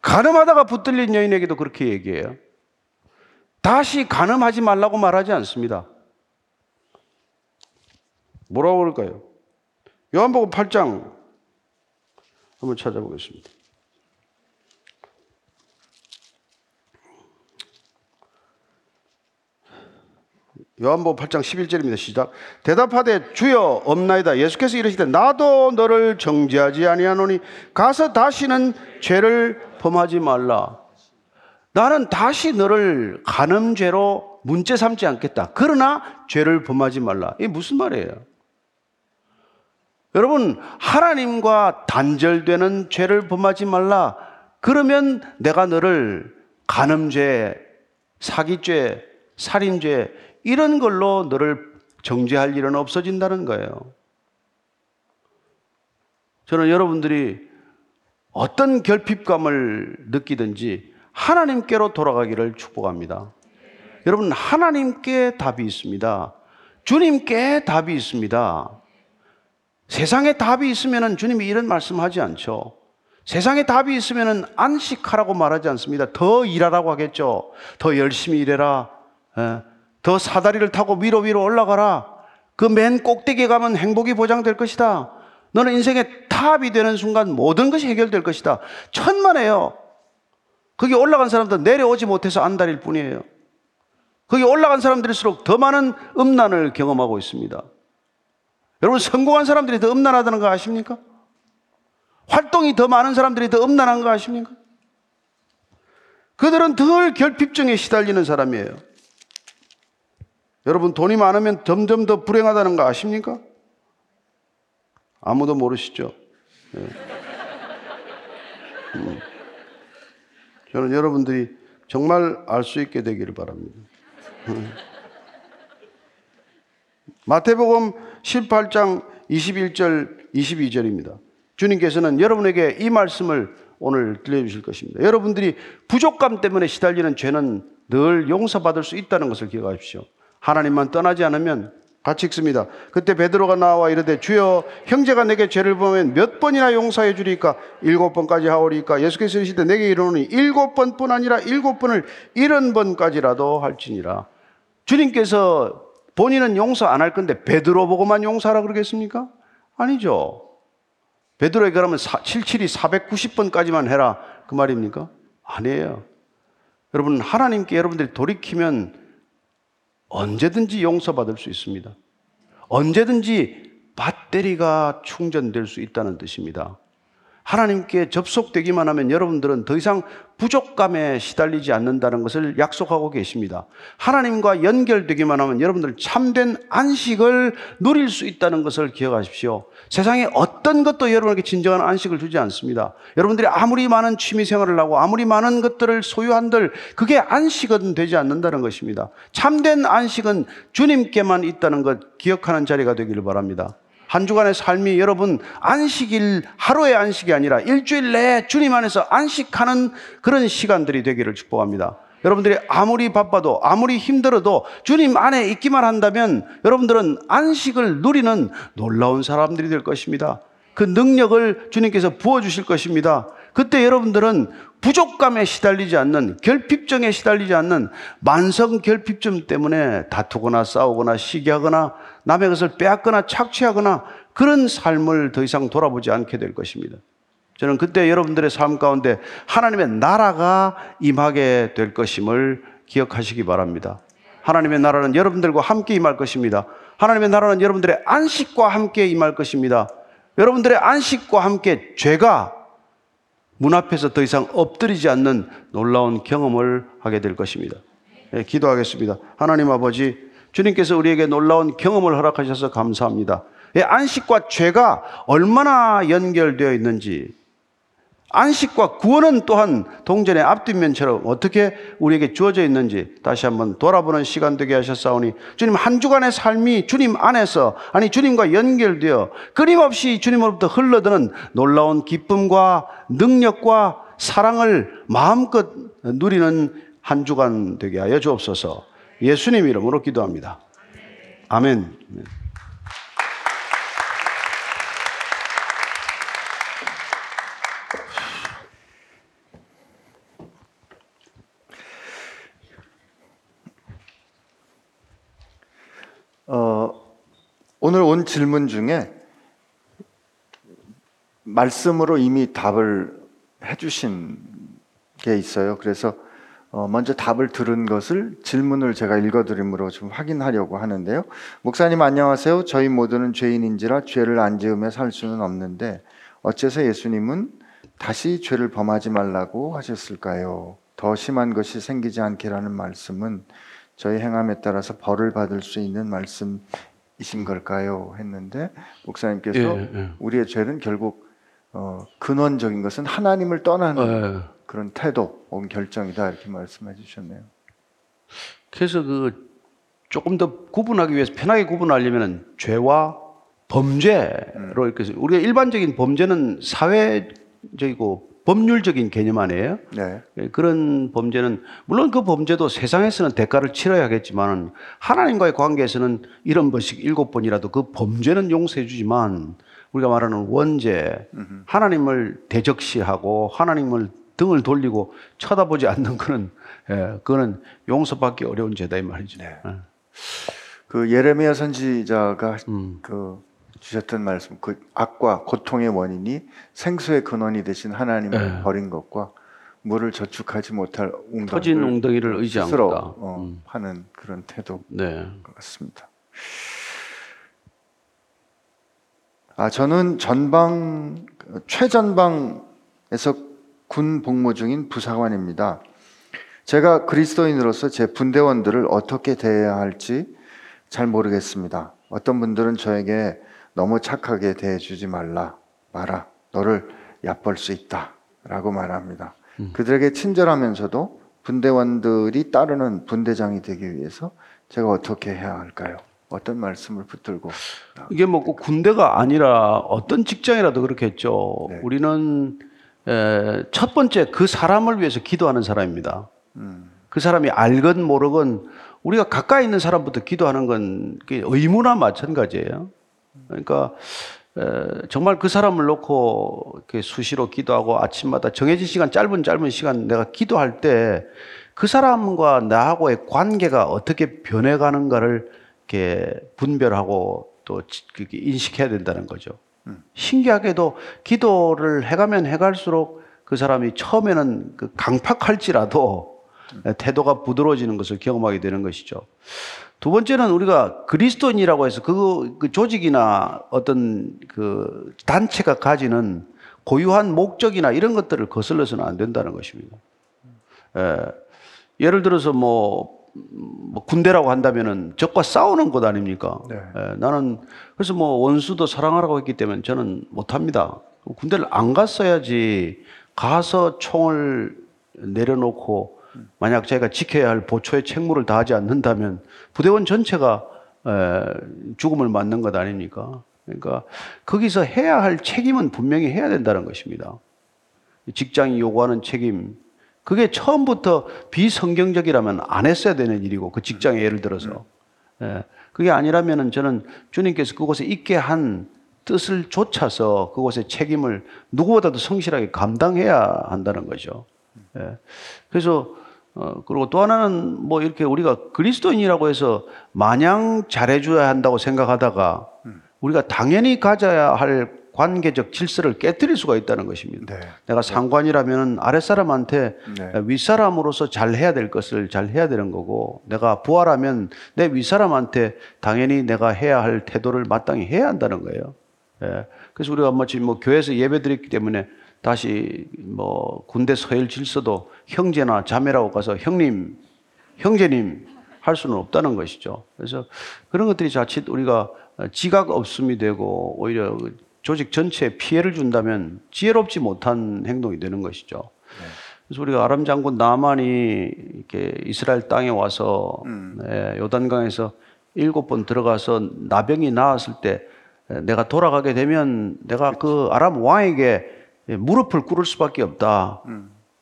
가늠하다가 붙들린 여인에게도 그렇게 얘기해요. 다시 가늠하지 말라고 말하지 않습니다. 뭐라고 그럴까요? 요한복음 8장 한번 찾아보겠습니다. 요한복음 8장 11절입니다. 시작. 대답하되 주여 없나이다. 예수께서 이르시되 나도 너를 정죄하지 아니하노니 가서 다시는 죄를 범하지 말라. 나는 다시 너를 간음죄로 문제 삼지 않겠다. 그러나 죄를 범하지 말라. 이게 무슨 말이에요? 여러분, 하나님과 단절되는 죄를 범하지 말라. 그러면 내가 너를 간음죄, 사기죄, 살인죄, 이런 걸로 너를 정죄할 일은 없어진다는 거예요. 저는 여러분들이 어떤 결핍감을 느끼든지 하나님께로 돌아가기를 축복합니다. 여러분, 하나님께 답이 있습니다. 주님께 답이 있습니다. 세상에 답이 있으면 주님이 이런 말씀 하지 않죠. 세상에 답이 있으면 안식하라고 말하지 않습니다. 더 일하라고 하겠죠. 더 열심히 일해라. 예. 더 사다리를 타고 위로 위로 올라가라. 그 맨 꼭대기에 가면 행복이 보장될 것이다. 너는 인생의 탑이 되는 순간 모든 것이 해결될 것이다. 천만에요. 거기 올라간 사람들 내려오지 못해서 안달일 뿐이에요. 거기 올라간 사람들일수록 더 많은 음란을 경험하고 있습니다. 여러분 성공한 사람들이 더 음란하다는 거 아십니까? 활동이 더 많은 사람들이 더 음란한 거 아십니까? 그들은 덜 결핍증에 시달리는 사람이에요. 여러분 돈이 많으면 점점 더 불행하다는 거 아십니까? 아무도 모르시죠? 네. 음. 저는 여러분들이 정말 알 수 있게 되기를 바랍니다. 음. 마태복음 18장 21절, 22절입니다. 주님께서는 여러분에게 이 말씀을 오늘 들려주실 것입니다. 여러분들이 부족감 때문에 시달리는 죄는 늘 용서받을 수 있다는 것을 기억하십시오. 하나님만 떠나지 않으면 같이 읽습니다. 그때 베드로가 나와 이르되 주여 형제가 내게 죄를 보면 몇 번이나 용서해 주리까 일곱 번까지 하오리까 예수께서 이르시되 내게 이르노니 일곱 번뿐 아니라 일곱 번을 일흔 번까지라도 할지니라. 주님께서 본인은 용서 안 할 건데 베드로 보고만 용서하라 그러겠습니까? 아니죠. 베드로에게 그러면 77이 490번까지만 해라 그 말입니까? 아니에요. 여러분 하나님께 여러분들이 돌이키면 언제든지 용서받을 수 있습니다. 언제든지 배터리가 충전될 수 있다는 뜻입니다. 하나님께 접속되기만 하면 여러분들은 더 이상 부족감에 시달리지 않는다는 것을 약속하고 계십니다. 하나님과 연결되기만 하면 여러분들 참된 안식을 누릴 수 있다는 것을 기억하십시오. 세상에 어떤 것도 여러분에게 진정한 안식을 주지 않습니다. 여러분들이 아무리 많은 취미 생활을 하고 아무리 많은 것들을 소유한들 그게 안식은 되지 않는다는 것입니다. 참된 안식은 주님께만 있다는 것 기억하는 자리가 되기를 바랍니다. 한 주간의 삶이 여러분 안식일 하루의 안식이 아니라 일주일 내에 주님 안에서 안식하는 그런 시간들이 되기를 축복합니다. 여러분들이 아무리 바빠도 아무리 힘들어도 주님 안에 있기만 한다면 여러분들은 안식을 누리는 놀라운 사람들이 될 것입니다. 그 능력을 주님께서 부어 주실 것입니다. 그때 여러분들은 부족감에 시달리지 않는 결핍증에 시달리지 않는 만성 결핍증 때문에 다투거나 싸우거나 시기하거나 남의 것을 빼앗거나 착취하거나 그런 삶을 더 이상 돌아보지 않게 될 것입니다. 저는 그때 여러분들의 삶 가운데 하나님의 나라가 임하게 될 것임을 기억하시기 바랍니다. 하나님의 나라는 여러분들과 함께 임할 것입니다. 하나님의 나라는 여러분들의 안식과 함께 임할 것입니다. 여러분들의 안식과 함께 죄가 문 앞에서 더 이상 엎드리지 않는 놀라운 경험을 하게 될 것입니다. 네, 기도하겠습니다. 하나님 아버지, 주님께서 우리에게 놀라운 경험을 허락하셔서 감사합니다. 예, 안식과 죄가 얼마나 연결되어 있는지, 안식과 구원은 또한 동전의 앞뒷면처럼 어떻게 우리에게 주어져 있는지 다시 한번 돌아보는 시간 되게 하셨사오니 주님 한 주간의 삶이 주님 안에서 아니 주님과 연결되어 끊임없이 주님으로부터 흘러드는 놀라운 기쁨과 능력과 사랑을 마음껏 누리는 한 주간 되게 하여 주옵소서 예수님 이름으로 기도합니다. 아멘. 어, 오늘 온 질문 중에 말씀으로 이미 답을 해주신 게 있어요. 그래서 어, 먼저 답을 들은 것을 질문을 제가 읽어드림으로 좀 확인하려고 하는데요. 목사님 안녕하세요. 저희 모두는 죄인인지라 죄를 안 지으며 살 수는 없는데 어째서 예수님은 다시 죄를 범하지 말라고 하셨을까요? 더 심한 것이 생기지 않게라는 말씀은 저희 행함에 따라서 벌을 받을 수 있는 말씀이신 걸까요? 했는데 목사님께서 예, 예. 우리의 죄는 결국 어, 근원적인 것은 하나님을 떠나는 예. 그런 태도 혹은 결정이다 이렇게 말씀해 주셨네요. 그래서 그 조금 더 구분하기 위해서 편하게 구분하려면 죄와 범죄로 이렇게 해서 우리가 일반적인 범죄는 사회적이고 법률적인 개념 아니에요? 네. 예, 그런 범죄는 물론 그 범죄도 세상에서는 대가를 치러야겠지만 하나님과의 관계에서는 이런 번씩 일곱 번이라도 그 범죄는 용서해 주지만 우리가 말하는 원죄 하나님을 대적시하고 하나님을 등을 돌리고 쳐다보지 않는 거는 예, 그거는 용서받기 어려운 죄다 이 말이죠. 네. 예. 그 예레미야 선지자가 음. 그 주셨던 말씀, 그 악과 고통의 원인이 생수의 근원이 되신 하나님을 네. 버린 것과 물을 저축하지 못할 터진 웅덩이를 웅덩이를 의지한 스스로 거다. 어, 음. 하는 그런 태도인 네. 것 같습니다. 아 저는 전방 최전방에서 군 복무 중인 부사관입니다. 제가 그리스도인으로서 제 분대원들을 어떻게 대해야 할지 잘 모르겠습니다. 어떤 분들은 저에게 너무 착하게 대해주지 말라, 마라, 너를 얕볼 수 있다. 라고 말합니다. 그들에게 친절하면서도 분대원들이 따르는 분대장이 되기 위해서 제가 어떻게 해야 할까요? 어떤 말씀을 붙들고 이게 뭐 꼭 군대가 아니라 어떤 직장이라도 그렇겠죠. 네. 우리는 에, 첫 번째 그 사람을 위해서 기도하는 사람입니다. 음, 그 사람이 알건 모르건 우리가 가까이 있는 사람부터 기도하는 건 의무나 마찬가지예요. 그러니까 에, 정말 그 사람을 놓고 이렇게 수시로 기도하고 아침마다 정해진 시간 짧은 짧은 시간 내가 기도할 때 그 사람과 나하고의 관계가 어떻게 변해가는가를 이렇게 분별하고 또 인식해야 된다는 거죠. 신기하게도 기도를 해가면 해갈수록 그 사람이 처음에는 그 강팍할지라도 태도가 부드러워지는 것을 경험하게 되는 것이죠. 두 번째는 우리가 그리스도인이라고 해서 그, 그 조직이나 어떤 그 단체가 가지는 고유한 목적이나 이런 것들을 거슬러서는 안 된다는 것입니다. 예, 예를 들어서 뭐, 뭐 군대라고 한다면은 적과 싸우는 곳 아닙니까? 네. 예, 나는 그래서 뭐 원수도 사랑하라고 했기 때문에 저는 못합니다. 군대를 안 갔어야지 가서 총을 내려놓고 만약 제가 지켜야 할 보초의 책무를 다하지 않는다면 부대원 전체가 에, 죽음을 맞는 것 아닙니까? 그러니까 거기서 해야 할 책임은 분명히 해야 된다는 것입니다. 직장이 요구하는 책임. 그게 처음부터 비성경적이라면 안 했어야 되는 일이고 그 직장에 예를 들어서 예, 그게 아니라면은 저는 주님께서 그곳에 있게 한 뜻을 좇아서 그곳의 책임을 누구보다도 성실하게 감당해야 한다는 거죠. 예. 그래서 어 그리고 또 하나는 뭐 이렇게 우리가 그리스도인이라고 해서 마냥 잘해줘야 한다고 생각하다가 우리가 당연히 가져야 할 관계적 질서를 깨뜨릴 수가 있다는 것입니다. 네. 내가 상관이라면 아랫사람한테 네. 윗사람으로서 잘 해야 될 것을 잘 해야 되는 거고 내가 부하라면 내 윗사람한테 당연히 내가 해야 할 태도를 마땅히 해야 한다는 거예요. 예. 그래서 우리가 마치 뭐 교회에서 예배 드렸기 때문에 다시 뭐 군대 서열 질서도 형제나 자매라고 가서 형님, 형제님 할 수는 없다는 것이죠. 그래서 그런 것들이 자칫 우리가 지각 없음이 되고 오히려 조직 전체에 피해를 준다면 지혜롭지 못한 행동이 되는 것이죠. 그래서 우리가 아람 장군 나만이 이렇게 이스라엘 땅에 와서 예, 요단강에서 일곱 번 들어가서 나병이 나았을 때 예, 내가 돌아가게 되면 내가 그 아람 왕에게 예, 무릎을 꿇을 수밖에 없다.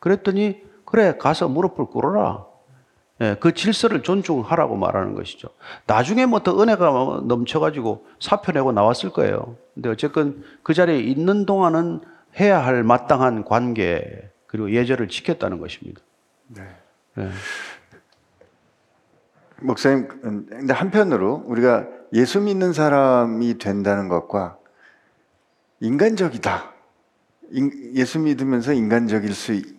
그랬더니 그래 가서 무릎을 꿇어라. 예, 그 질서를 존중하라고 말하는 것이죠. 나중에 뭐 더 은혜가 넘쳐가지고 사표 내고 나왔을 거예요. 근데 어쨌건 그 자리에 있는 동안은 해야 할 마땅한 관계 그리고 예절을 지켰다는 것입니다. 네. 예. 목사님, 음, 근데 한편으로 우리가 예수 믿는 사람이 된다는 것과 인간적이다. 인- 예수 믿으면서 인간적일 수, 있-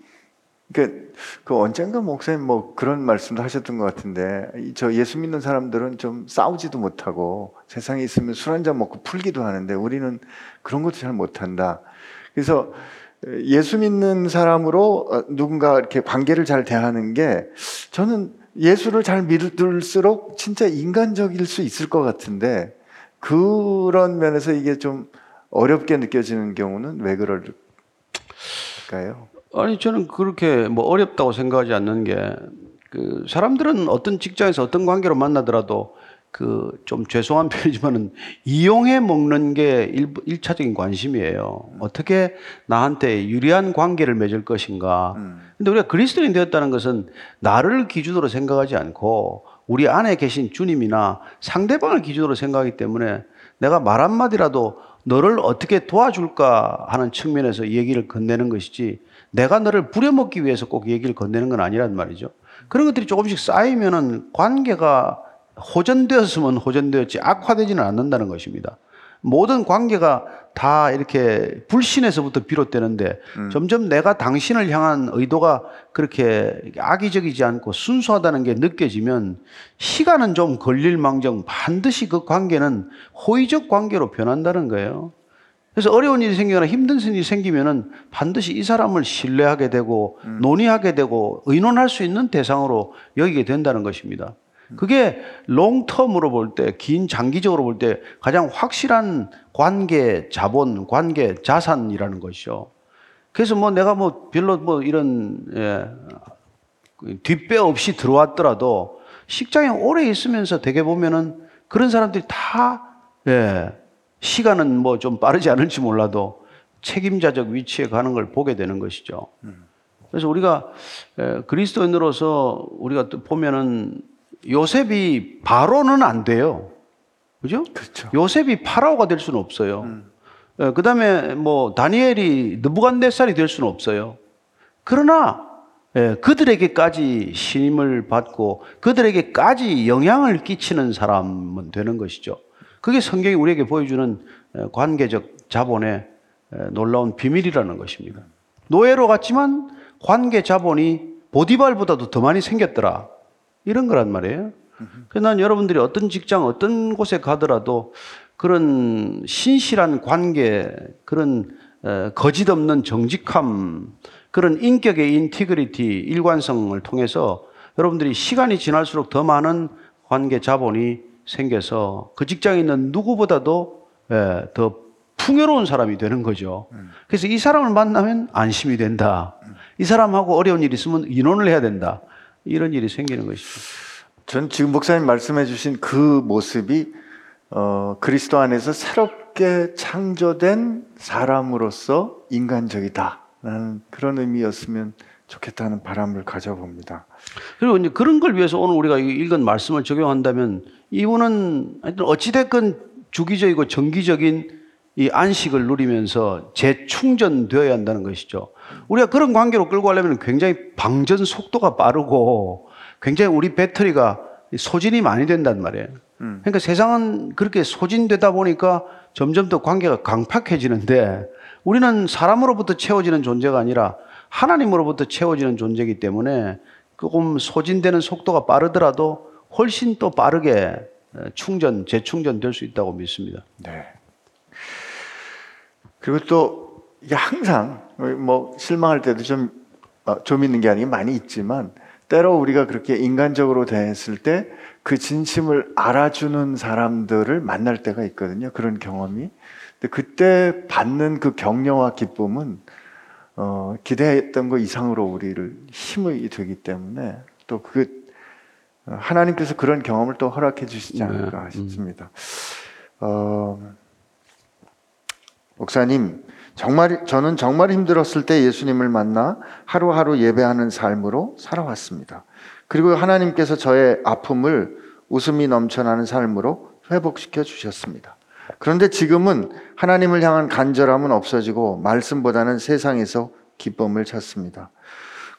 그러니까 그 언젠가 목사님 뭐 그런 말씀도 하셨던 것 같은데 이- 저 예수 믿는 사람들은 좀 싸우지도 못하고 세상에 있으면 술 한잔 먹고 풀기도 하는데 우리는 그런 것도 잘 못한다. 그래서 예수 믿는 사람으로 어, 누군가 이렇게 관계를 잘 대하는 게 저는 예수를 잘 믿을수록 진짜 인간적일 수 있을 것 같은데 그런 면에서 이게 좀 어렵게 느껴지는 경우는 왜 그럴까요? 아니 저는 그렇게 뭐 어렵다고 생각하지 않는 게 그 사람들은 어떤 직장에서 어떤 관계로 만나더라도 그 좀 죄송한 [laughs] 표현이지만은 이용해 먹는 게 일, 일차적인 관심이에요. 어떻게 나한테 유리한 관계를 맺을 것인가. 음. 근데 우리가 그리스도인 되었다는 것은 나를 기준으로 생각하지 않고 우리 안에 계신 주님이나 상대방을 기준으로 생각하기 때문에 내가 말 한마디라도 너를 어떻게 도와줄까 하는 측면에서 얘기를 건네는 것이지 내가 너를 부려먹기 위해서 꼭 얘기를 건네는 건 아니란 말이죠. 그런 것들이 조금씩 쌓이면은 관계가 호전되었으면 호전되었지 악화되지는 않는다는 것입니다. 모든 관계가 다 이렇게 불신에서부터 비롯되는데 점점 내가 당신을 향한 의도가 그렇게 악의적이지 않고 순수하다는 게 느껴지면 시간은 좀 걸릴 망정 반드시 그 관계는 호의적 관계로 변한다는 거예요. 그래서 어려운 일이 생기거나 힘든 일이 생기면은 반드시 이 사람을 신뢰하게 되고 논의하게 되고 의논할 수 있는 대상으로 여기게 된다는 것입니다. 그게 롱텀으로 볼 때, 긴 장기적으로 볼 때 가장 확실한 관계 자본, 관계 자산이라는 것이죠. 그래서 뭐 내가 뭐 별로 뭐 이런 예, 그 뒷배 없이 들어왔더라도 식장에 오래 있으면서 되게 보면은 그런 사람들이 다 예, 시간은 뭐 좀 빠르지 않을지 몰라도 책임자적 위치에 가는 걸 보게 되는 것이죠. 그래서 우리가 에, 그리스도인으로서 우리가 또 보면은 요셉이 바로는 안 돼요. 그죠? 그렇죠. 요셉이 파라오가 될 수는 없어요. 그 다음에 뭐 다니엘이 느부갓네살이 될 수는 없어요. 그러나 예, 그들에게까지 신임을 받고 그들에게까지 영향을 끼치는 사람은 되는 것이죠. 그게 성경이 우리에게 보여주는 에, 관계적 자본의 에, 놀라운 비밀이라는 것입니다. 노예로 갔지만 관계 자본이 보디발보다도 더 많이 생겼더라. 이런 거란 말이에요. 그래서 난 여러분들이 어떤 직장, 어떤 곳에 가더라도 그런 신실한 관계, 그런 에, 거짓 없는 정직함 그런 인격의 인티그리티 일관성을 통해서 여러분들이 시간이 지날수록 더 많은 관계 자본이 생겨서 그 직장에 있는 누구보다도 에, 더 풍요로운 사람이 되는 거죠. 그래서 이 사람을 만나면 안심이 된다. 이 사람하고 어려운 일이 있으면 인원을 해야 된다. 이런 일이 생기는 것이죠. 전 지금 목사님 말씀해 주신 그 모습이 어, 그리스도 안에서 새롭게 창조된 사람으로서 인간적이다라는 그런 의미였으면 좋겠다는 바람을 가져봅니다. 그리고 이제 그런 걸 위해서 오늘 우리가 이 읽은 말씀을 적용한다면 이분은 어찌됐건 주기적이고 정기적인 이 안식을 누리면서 재충전되어야 한다는 것이죠. 우리가 그런 관계로 끌고 가려면 굉장히 방전 속도가 빠르고 굉장히 우리 배터리가 소진이 많이 된단 말이에요. 그러니까 세상은 그렇게 소진되다 보니까 점점 더 관계가 강팍해지는데 우리는 사람으로부터 채워지는 존재가 아니라 하나님으로부터 채워지는 존재이기 때문에 조금 소진되는 속도가 빠르더라도 훨씬 또 빠르게 충전, 재충전 될 수 있다고 믿습니다. 네. 그리고 또 이게 항상 뭐 실망할 때도 좀, 어, 좀 있는 게 아니고 많이 있지만 때로 우리가 그렇게 인간적으로 대했을 때 그 진심을 알아주는 사람들을 만날 때가 있거든요. 그런 경험이. 근데 그때 받는 그 격려와 기쁨은 어, 기대했던 것 이상으로 우리를 힘이 되기 때문에 또 그 하나님께서 그런 경험을 또 허락해 주시지 않을까 싶습니다. 어, 목사님, 정말 저는 정말 힘들었을 때 예수님을 만나 하루하루 예배하는 삶으로 살아왔습니다. 그리고 하나님께서 저의 아픔을 웃음이 넘쳐나는 삶으로 회복시켜 주셨습니다. 그런데 지금은 하나님을 향한 간절함은 없어지고 말씀보다는 세상에서 기쁨을 찾습니다.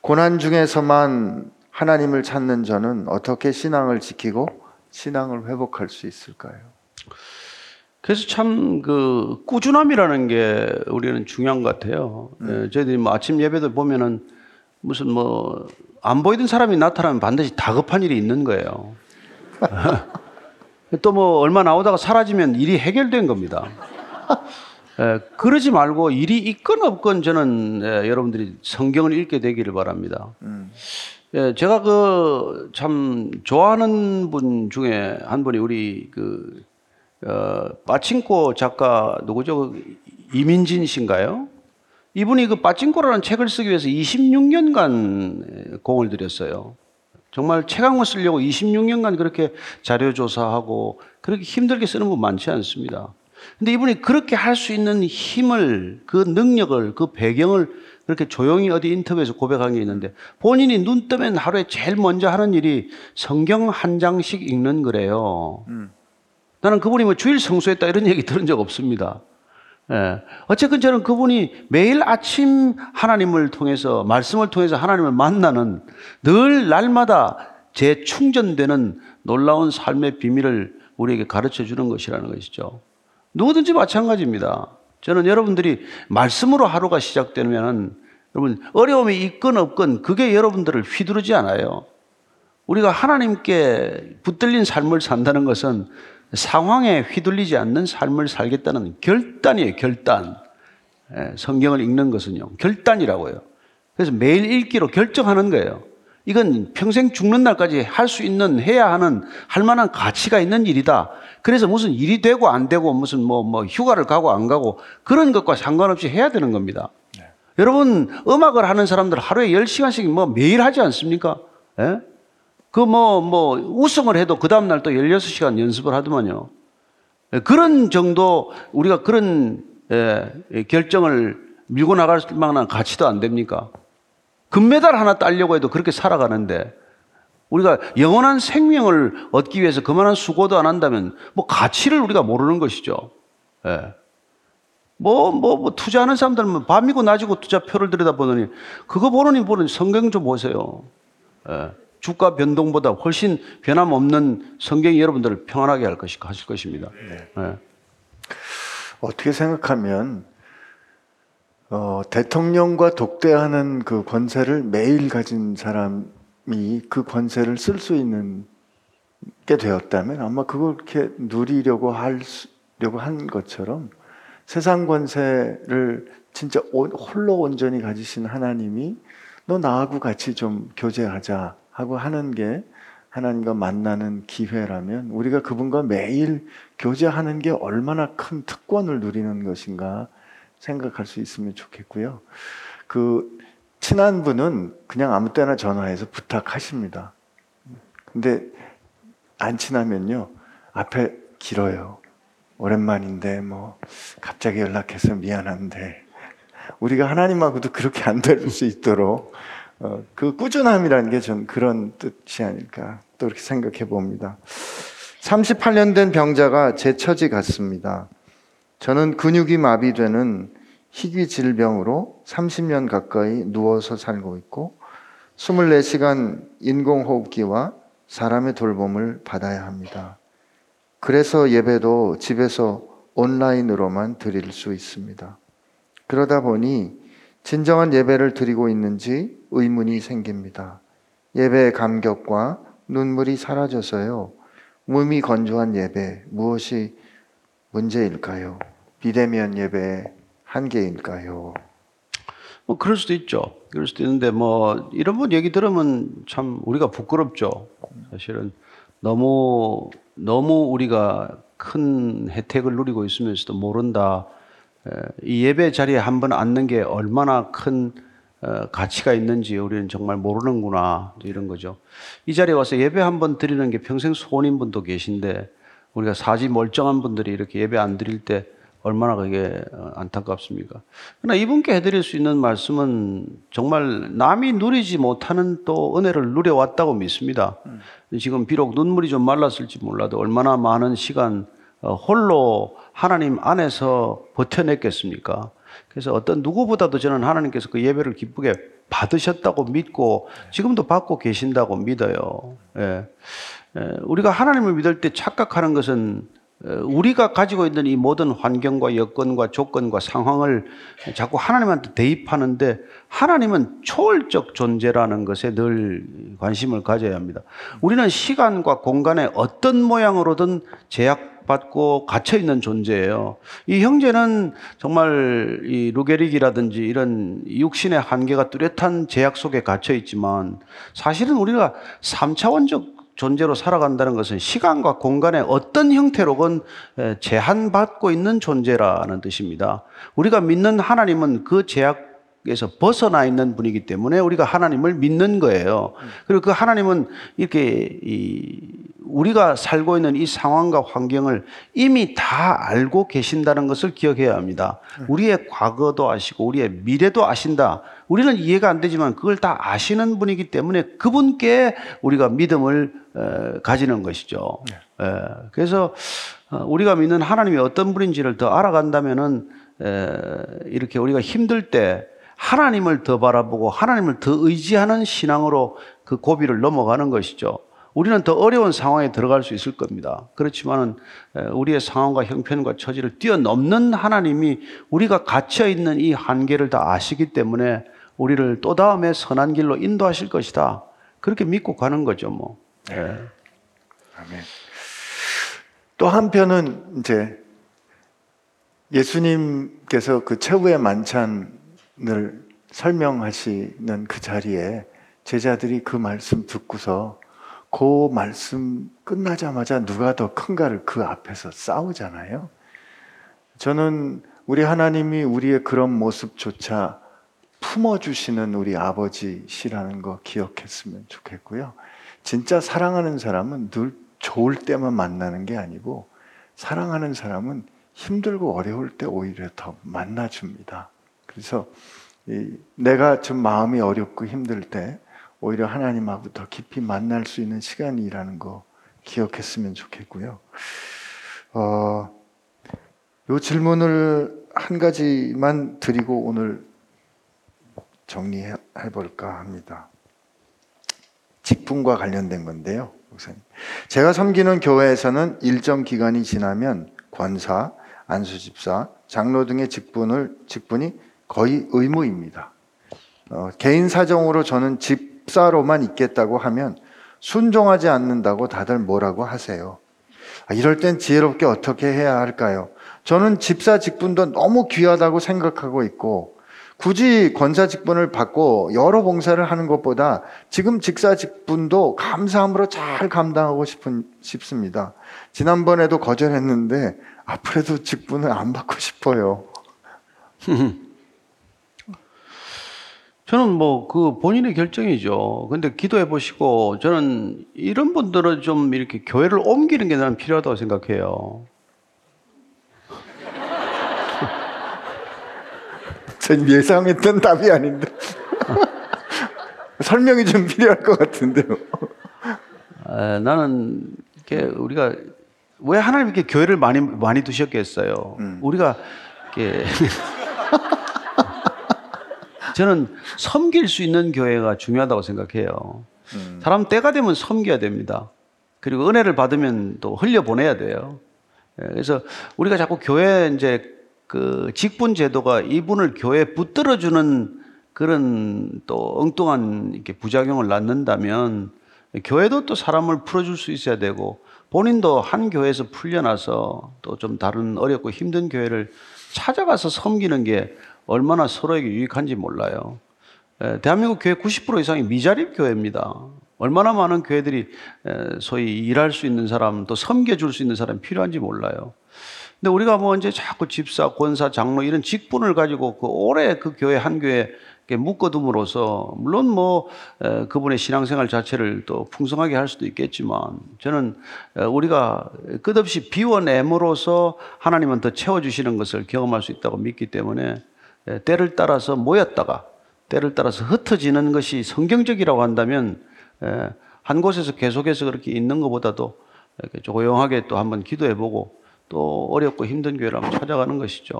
고난 중에서만 하나님을 찾는 저는 어떻게 신앙을 지키고 신앙을 회복할 수 있을까요? 그래서 참 그 꾸준함이라는 게 우리는 중요한 것 같아요. 예, 저희들이 뭐 아침 예배도 보면은 무슨 뭐 안 보이던 사람이 나타나면 반드시 다급한 일이 있는 거예요. [laughs] 또 뭐 얼마 나오다가 사라지면 일이 해결된 겁니다. 예, 그러지 말고 일이 있건 없건 저는 예, 여러분들이 성경을 읽게 되기를 바랍니다. 예, 제가 그 참 좋아하는 분 중에 한 분이 우리 그 어, 빠칭코 작가 누구죠? 이민진 씨인가요? 이분이 그 빠칭코라는 책을 쓰기 위해서 26년간 공을 들였어요. 정말 책한권 쓰려고 26년간 그렇게 자료 조사하고 그렇게 힘들게 쓰는 분 많지 않습니다. 근데 이분이 그렇게 할 수 있는 힘을, 그 능력을, 그 배경을 그렇게 조용히 어디 인터뷰에서 고백한 게 있는데 본인이 눈 뜨면 하루에 제일 먼저 하는 일이 성경 한 장씩 읽는 거래요. 나는 그분이 뭐 주일 성수했다 이런 얘기 들은 적 없습니다. 예. 어쨌든 저는 그분이 매일 아침 하나님을 통해서, 말씀을 통해서 하나님을 만나는 늘 날마다 재충전되는 놀라운 삶의 비밀을 우리에게 가르쳐 주는 것이라는 것이죠. 누구든지 마찬가지입니다. 저는 여러분들이 말씀으로 하루가 시작되면 여러분 어려움이 있건 없건 그게 여러분들을 휘두르지 않아요. 우리가 하나님께 붙들린 삶을 산다는 것은 상황에 휘둘리지 않는 삶을 살겠다는 결단이에요, 결단. 예, 성경을 읽는 것은요, 결단이라고요. 그래서 매일 읽기로 결정하는 거예요. 이건 평생 죽는 날까지 할 수 있는, 해야 하는, 할 만한 가치가 있는 일이다. 그래서 무슨 일이 되고 안 되고 무슨 뭐, 뭐 휴가를 가고 안 가고 그런 것과 상관없이 해야 되는 겁니다. 여러분, 음악을 하는 사람들 하루에 10시간씩 뭐 매일 하지 않습니까? 예? 그 뭐, 뭐, 우승을 해도 그 다음날 또 16시간 연습을 하더만요. 예, 그런 정도 우리가 그런 예, 결정을 밀고 나갈 만한 가치도 안 됩니까? 금메달 하나 따려고 해도 그렇게 살아가는데 우리가 영원한 생명을 얻기 위해서 그만한 수고도 안 한다면 뭐 가치를 우리가 모르는 것이죠. 예. 뭐, 뭐, 뭐, 투자하는 사람들은 밤이고 낮이고 투자표를 들여다보더니 그거 보느니 보는 성경 좀 보세요. 예. 주가 변동보다 훨씬 변함없는 성경이 여러분들을 평안하게 할 것이, 하실 것입니다. 예. 어떻게 생각하면 어, 대통령과 독대하는 그 권세를 매일 가진 사람이 그 권세를 쓸 수 있는 게 되었다면 아마 그걸 이렇게 누리려고 하려고 한 것처럼 세상 권세를 진짜 온- 홀로 온전히 가지신 하나님이 너 나하고 같이 좀 교제하자 하고 하는 게 하나님과 만나는 기회라면 우리가 그분과 매일 교제하는 게 얼마나 큰 특권을 누리는 것인가 생각할 수 있으면 좋겠고요. 그 친한 분은 그냥 아무 때나 전화해서 부탁하십니다. 근데 안 친하면요. 앞에 길어요. 오랜만인데 뭐 갑자기 연락해서 미안한데 우리가 하나님하고도 그렇게 안 될 수 있도록 어, 그 꾸준함이라는 게 전 그런 뜻이 아닐까 또 이렇게 생각해 봅니다. 38년 된 병자가 제 처지 같습니다. 저는 근육이 마비되는 희귀 질병으로 30년 가까이 누워서 살고 있고 24시간 인공호흡기와 사람의 돌봄을 받아야 합니다. 그래서 예배도 집에서 온라인으로만 드릴 수 있습니다. 그러다 보니 진정한 예배를 드리고 있는지 의문이 생깁니다. 예배의 감격과 눈물이 사라져서요. 몸이 건조한 예배, 무엇이 문제일까요? 비대면 예배의 한계일까요? 뭐 그럴 수도 있죠. 그럴 수도 있는데 뭐 이런 분 얘기 들으면 참 우리가 부끄럽죠. 사실은 너무 너무 우리가 큰 혜택을 누리고 있으면서도 모른다. 에, 이 예배 자리에 한 번 앉는 게 얼마나 큰 어, 가치가 있는지 우리는 정말 모르는구나 이런 거죠. 이 자리에 와서 예배 한번 드리는 게 평생 소원인 분도 계신데 우리가 사지 멀쩡한 분들이 이렇게 예배 안 드릴 때 얼마나 그게 어, 안타깝습니까? 그러나 이분께 해드릴 수 있는 말씀은 정말 남이 누리지 못하는 또 은혜를 누려왔다고 믿습니다. 지금 비록 눈물이 좀 말랐을지 몰라도 얼마나 많은 시간 어, 홀로 하나님 안에서 버텨냈겠습니까? 그래서 어떤 누구보다도 저는 하나님께서 그 예배를 기쁘게 받으셨다고 믿고 지금도 받고 계신다고 믿어요. 예. 예, 우리가 하나님을 믿을 때 착각하는 것은 어, 우리가 가지고 있는 이 모든 환경과 여건과 조건과 상황을 자꾸 하나님한테 대입하는데 하나님은 초월적 존재라는 것에 늘 관심을 가져야 합니다. 우리는 시간과 공간에 어떤 모양으로든 제약 받고 갇혀 있는 존재예요. 이 형제는 정말 이 루게릭이라든지 이런 육신의 한계가 뚜렷한 제약 속에 갇혀 있지만 사실은 우리가 3차원적 존재로 살아간다는 것은 시간과 공간의 어떤 형태로건 에, 제한받고 있는 존재라는 뜻입니다. 우리가 믿는 하나님은 그 제약 에서 벗어나 있는 분이기 때문에 우리가 하나님을 믿는 거예요. 그리고 그 하나님은 이렇게 이 우리가 살고 있는 이 상황과 환경을 이미 다 알고 계신다는 것을 기억해야 합니다. 우리의 과거도 아시고 우리의 미래도 아신다. 우리는 이해가 안 되지만 그걸 다 아시는 분이기 때문에 그분께 우리가 믿음을 에, 가지는 것이죠. 에, 그래서 어, 우리가 믿는 하나님이 어떤 분인지를 더 알아간다면은 에, 이렇게 우리가 힘들 때 하나님을 더 바라보고 하나님을 더 의지하는 신앙으로 그 고비를 넘어가는 것이죠. 우리는 더 어려운 상황에 들어갈 수 있을 겁니다. 그렇지만은 에, 우리의 상황과 형편과 처지를 뛰어넘는 하나님이 우리가 갇혀 있는 이 한계를 다 아시기 때문에 우리를 또 다음에 선한 길로 인도하실 것이다. 그렇게 믿고 가는 거죠, 뭐. 예. 아멘. 또 한편은 이제 예수님께서 그 최후의 만찬 을 설명하시는 그 자리에 제자들이 그 말씀 듣고서 그 말씀 끝나자마자 누가 더 큰가를 그 앞에서 싸우잖아요. 저는 우리 하나님이 우리의 그런 모습조차 품어주시는 우리 아버지시라는 거 기억했으면 좋겠고요. 진짜 사랑하는 사람은 늘 좋을 때만 만나는 게 아니고 사랑하는 사람은 힘들고 어려울 때 오히려 더 만나줍니다. 그래서 이 내가 좀 마음이 어렵고 힘들 때 오히려 하나님하고 더 깊이 만날 수 있는 시간이라는 거 기억했으면 좋겠고요. 어, 요 질문을 한 가지만 드리고 오늘 정리해 볼까 합니다. 직분과 관련된 건데요, 목사님. 제가 섬기는 교회에서는 일정 기간이 지나면 권사, 안수집사, 장로 등의 직분을 직분이 거의 의무입니다. 어, 개인 사정으로 저는 집사로만 있겠다고 하면 순종하지 않는다고 다들 뭐라고 하세요. 아, 이럴 땐 지혜롭게 어떻게 해야 할까요? 저는 집사 직분도 너무 귀하다고 생각하고 있고 굳이 권사 직분을 받고 여러 봉사를 하는 것보다 지금 직사 직분도 감사함으로 잘 감당하고 싶은, 싶습니다. 지난번에도 거절했는데 앞으로도 직분을 안 받고 싶어요. [laughs] 저는 뭐 그 본인의 결정이죠. 근데 기도해 보시고 저는 이런 분들은 좀 이렇게 교회를 옮기는 게 나는 필요하다고 생각해요. [laughs] 전 예상했던 답이 아닌데 설명이 좀 필요할 것 같은데요. 에, 나는 이렇게 우리가 왜 하나님 이렇게 교회를 많이 많이 두셨겠어요. 우리가 이렇게 [laughs] 저는 섬길 수 있는 교회가 중요하다고 생각해요. 사람 때가 되면 섬겨야 됩니다. 그리고 은혜를 받으면 또 흘려 보내야 돼요. 예, 그래서 우리가 자꾸 교회 이제 그 직분 제도가 이분을 교회에 붙들어 주는 그런 또 엉뚱한 이렇게 부작용을 낳는다면 교회도 또 사람을 풀어줄 수 있어야 되고 본인도 한 교회에서 풀려나서 또 좀 다른 어렵고 힘든 교회를 찾아가서 섬기는 게 얼마나 서로에게 유익한지 몰라요. 에, 대한민국 교회 90% 이상이 미자립 교회입니다. 얼마나 많은 교회들이 에, 소위 일할 수 있는 사람 또 섬겨줄 수 있는 사람이 필요한지 몰라요. 근데 우리가 뭐 이제 자꾸 집사, 권사, 장로 이런 직분을 가지고 그 오래 그 교회 한 교회 묶어둠으로써 물론 뭐 에, 그분의 신앙생활 자체를 또 풍성하게 할 수도 있겠지만 저는 에, 우리가 끝없이 비워냄으로써 하나님은 더 채워주시는 것을 경험할 수 있다고 믿기 때문에 에, 때를 따라서 모였다가 때를 따라서 흩어지는 것이 성경적이라고 한다면 에, 한 곳에서 계속해서 그렇게 있는 것보다도 이렇게 조용하게 또 한번 기도해보고 또 어렵고 힘든 교회를 한번 찾아가는 것이죠.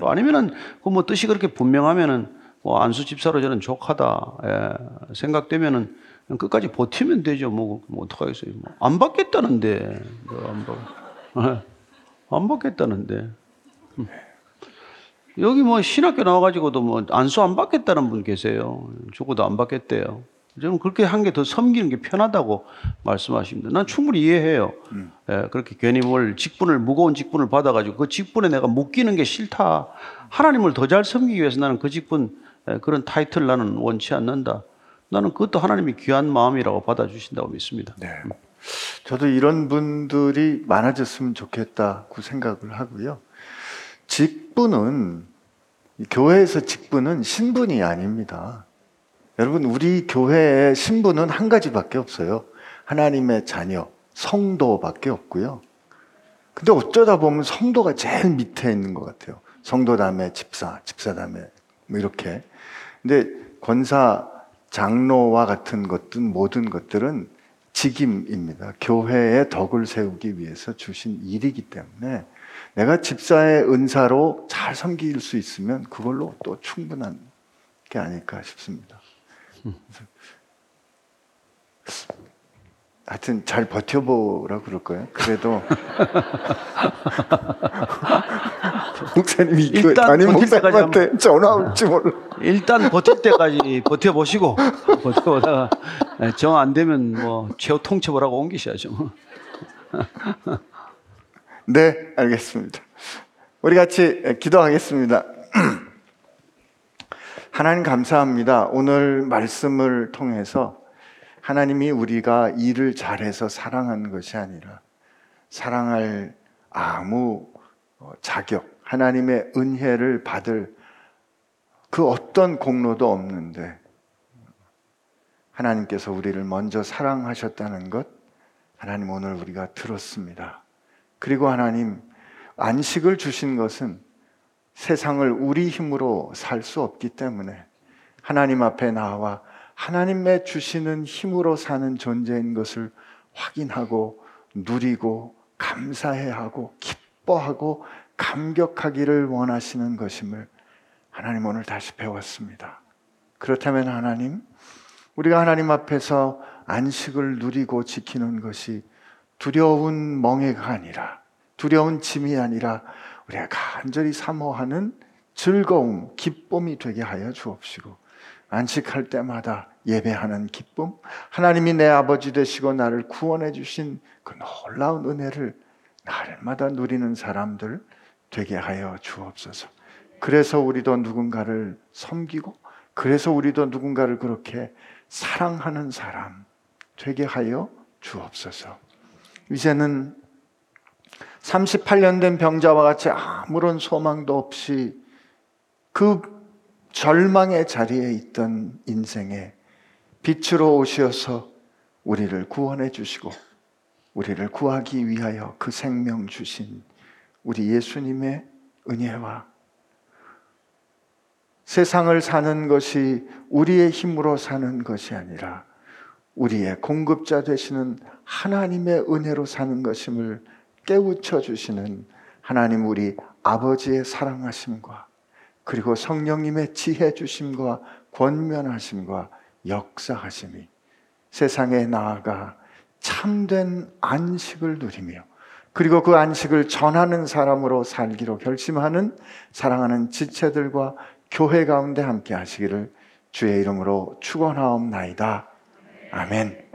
또 아니면은 그 뭐 뜻이 그렇게 분명하면은 뭐 안수 집사로 저는 족하다 예, 생각되면은 끝까지 버티면 되죠. 뭐, 뭐 어떡하겠어요. 뭐. 안 받겠다는데 뭐안 받, 예, [laughs] 안 받겠다는데. 음. 여기 뭐 신학교 나와가지고도 뭐 안수 안 받겠다는 분 계세요. 죽어도 안 받겠대요. 저는 그렇게 한 게 더 섬기는 게 편하다고 말씀하십니다. 난 충분히 이해해요. 예, 그렇게 괜히 뭘 직분을 무거운 직분을 받아가지고 그 직분에 내가 묶이는 게 싫다. 하나님을 더 잘 섬기기 위해서 나는 그 직분 예, 그런 타이틀 나는 원치 않는다. 나는 그것도 하나님이 귀한 마음이라고 받아주신다고 믿습니다. 네. 저도 이런 분들이 많아졌으면 좋겠다고 생각을 하고요. 직분은 이 교회에서 직분은 신분이 아닙니다. 여러분 우리 교회의 신분은 한 가지밖에 없어요. 하나님의 자녀, 성도밖에 없고요. 근데 어쩌다 보면 성도가 제일 밑에 있는 것 같아요. 성도 다음에 집사, 집사 다음에 뭐 이렇게. 근데 권사, 장로와 같은 것든 모든 것들은 직임입니다. 교회의 덕을 세우기 위해서 주신 일이기 때문에 내가 집사의 은사로 잘 섬길 수 있으면 그걸로 또 충분한 게 아닐까 싶습니다. 하여튼 잘 버텨보라 그럴 거예요. 그래도 [laughs] 목사님이 이거 일단 때까지 목사님한테 전화 올지 몰라. 일단 버틸 때까지 버텨보시고 버텨보다가 정 안 되면 뭐 최후 통첩을 하고 옮기셔야죠. 네, 알겠습니다. 우리 같이 기도하겠습니다. [clears throat] 하나님 감사합니다. 오늘 말씀을 통해서 하나님이 우리가 일을 잘해서 사랑하는 것이 아니라 사랑할 아무 어, 자격, 하나님의 은혜를 받을 그 어떤 공로도 없는데 하나님께서 우리를 먼저 사랑하셨다는 것 하나님 오늘 우리가 들었습니다. 그리고 하나님 안식을 주신 것은 세상을 우리 힘으로 살 수 없기 때문에 하나님 앞에 나와 하나님의 주시는 힘으로 사는 존재인 것을 확인하고 누리고 감사해야 하고 기뻐하고 감격하기를 원하시는 것임을 하나님 오늘 다시 배웠습니다. 그렇다면 하나님, 우리가 하나님 앞에서 안식을 누리고 지키는 것이 두려운 멍해가 아니라 두려운 짐이 아니라 우리가 간절히 사모하는 즐거움, 기쁨이 되게 하여 주옵시고 안식할 때마다 예배하는 기쁨, 하나님이 내 아버지 되시고 나를 구원해 주신 그 놀라운 은혜를 날마다 누리는 사람들 되게 하여 주옵소서. 그래서 우리도 누군가를 섬기고 그래서 우리도 누군가를 그렇게 사랑하는 사람 되게 하여 주옵소서. 이제는 38년 된 병자와 같이 아무런 소망도 없이 그 절망의 자리에 있던 인생에 빛으로 오셔서 우리를 구원해 주시고 우리를 구하기 위하여 그 생명 주신 우리 예수님의 은혜와 세상을 사는 것이 우리의 힘으로 사는 것이 아니라 우리의 공급자 되시는 하나님의 은혜로 사는 것임을 깨우쳐 주시는 하나님 우리 아버지의 사랑하심과 그리고 성령님의 지혜 주심과 권면하심과 역사하심이 세상에 나아가 참된 안식을 누리며 그리고 그 안식을 전하는 사람으로 살기로 결심하는 사랑하는 지체들과 교회 가운데 함께 하시기를 주의 이름으로 축원하옵나이다. 아멘.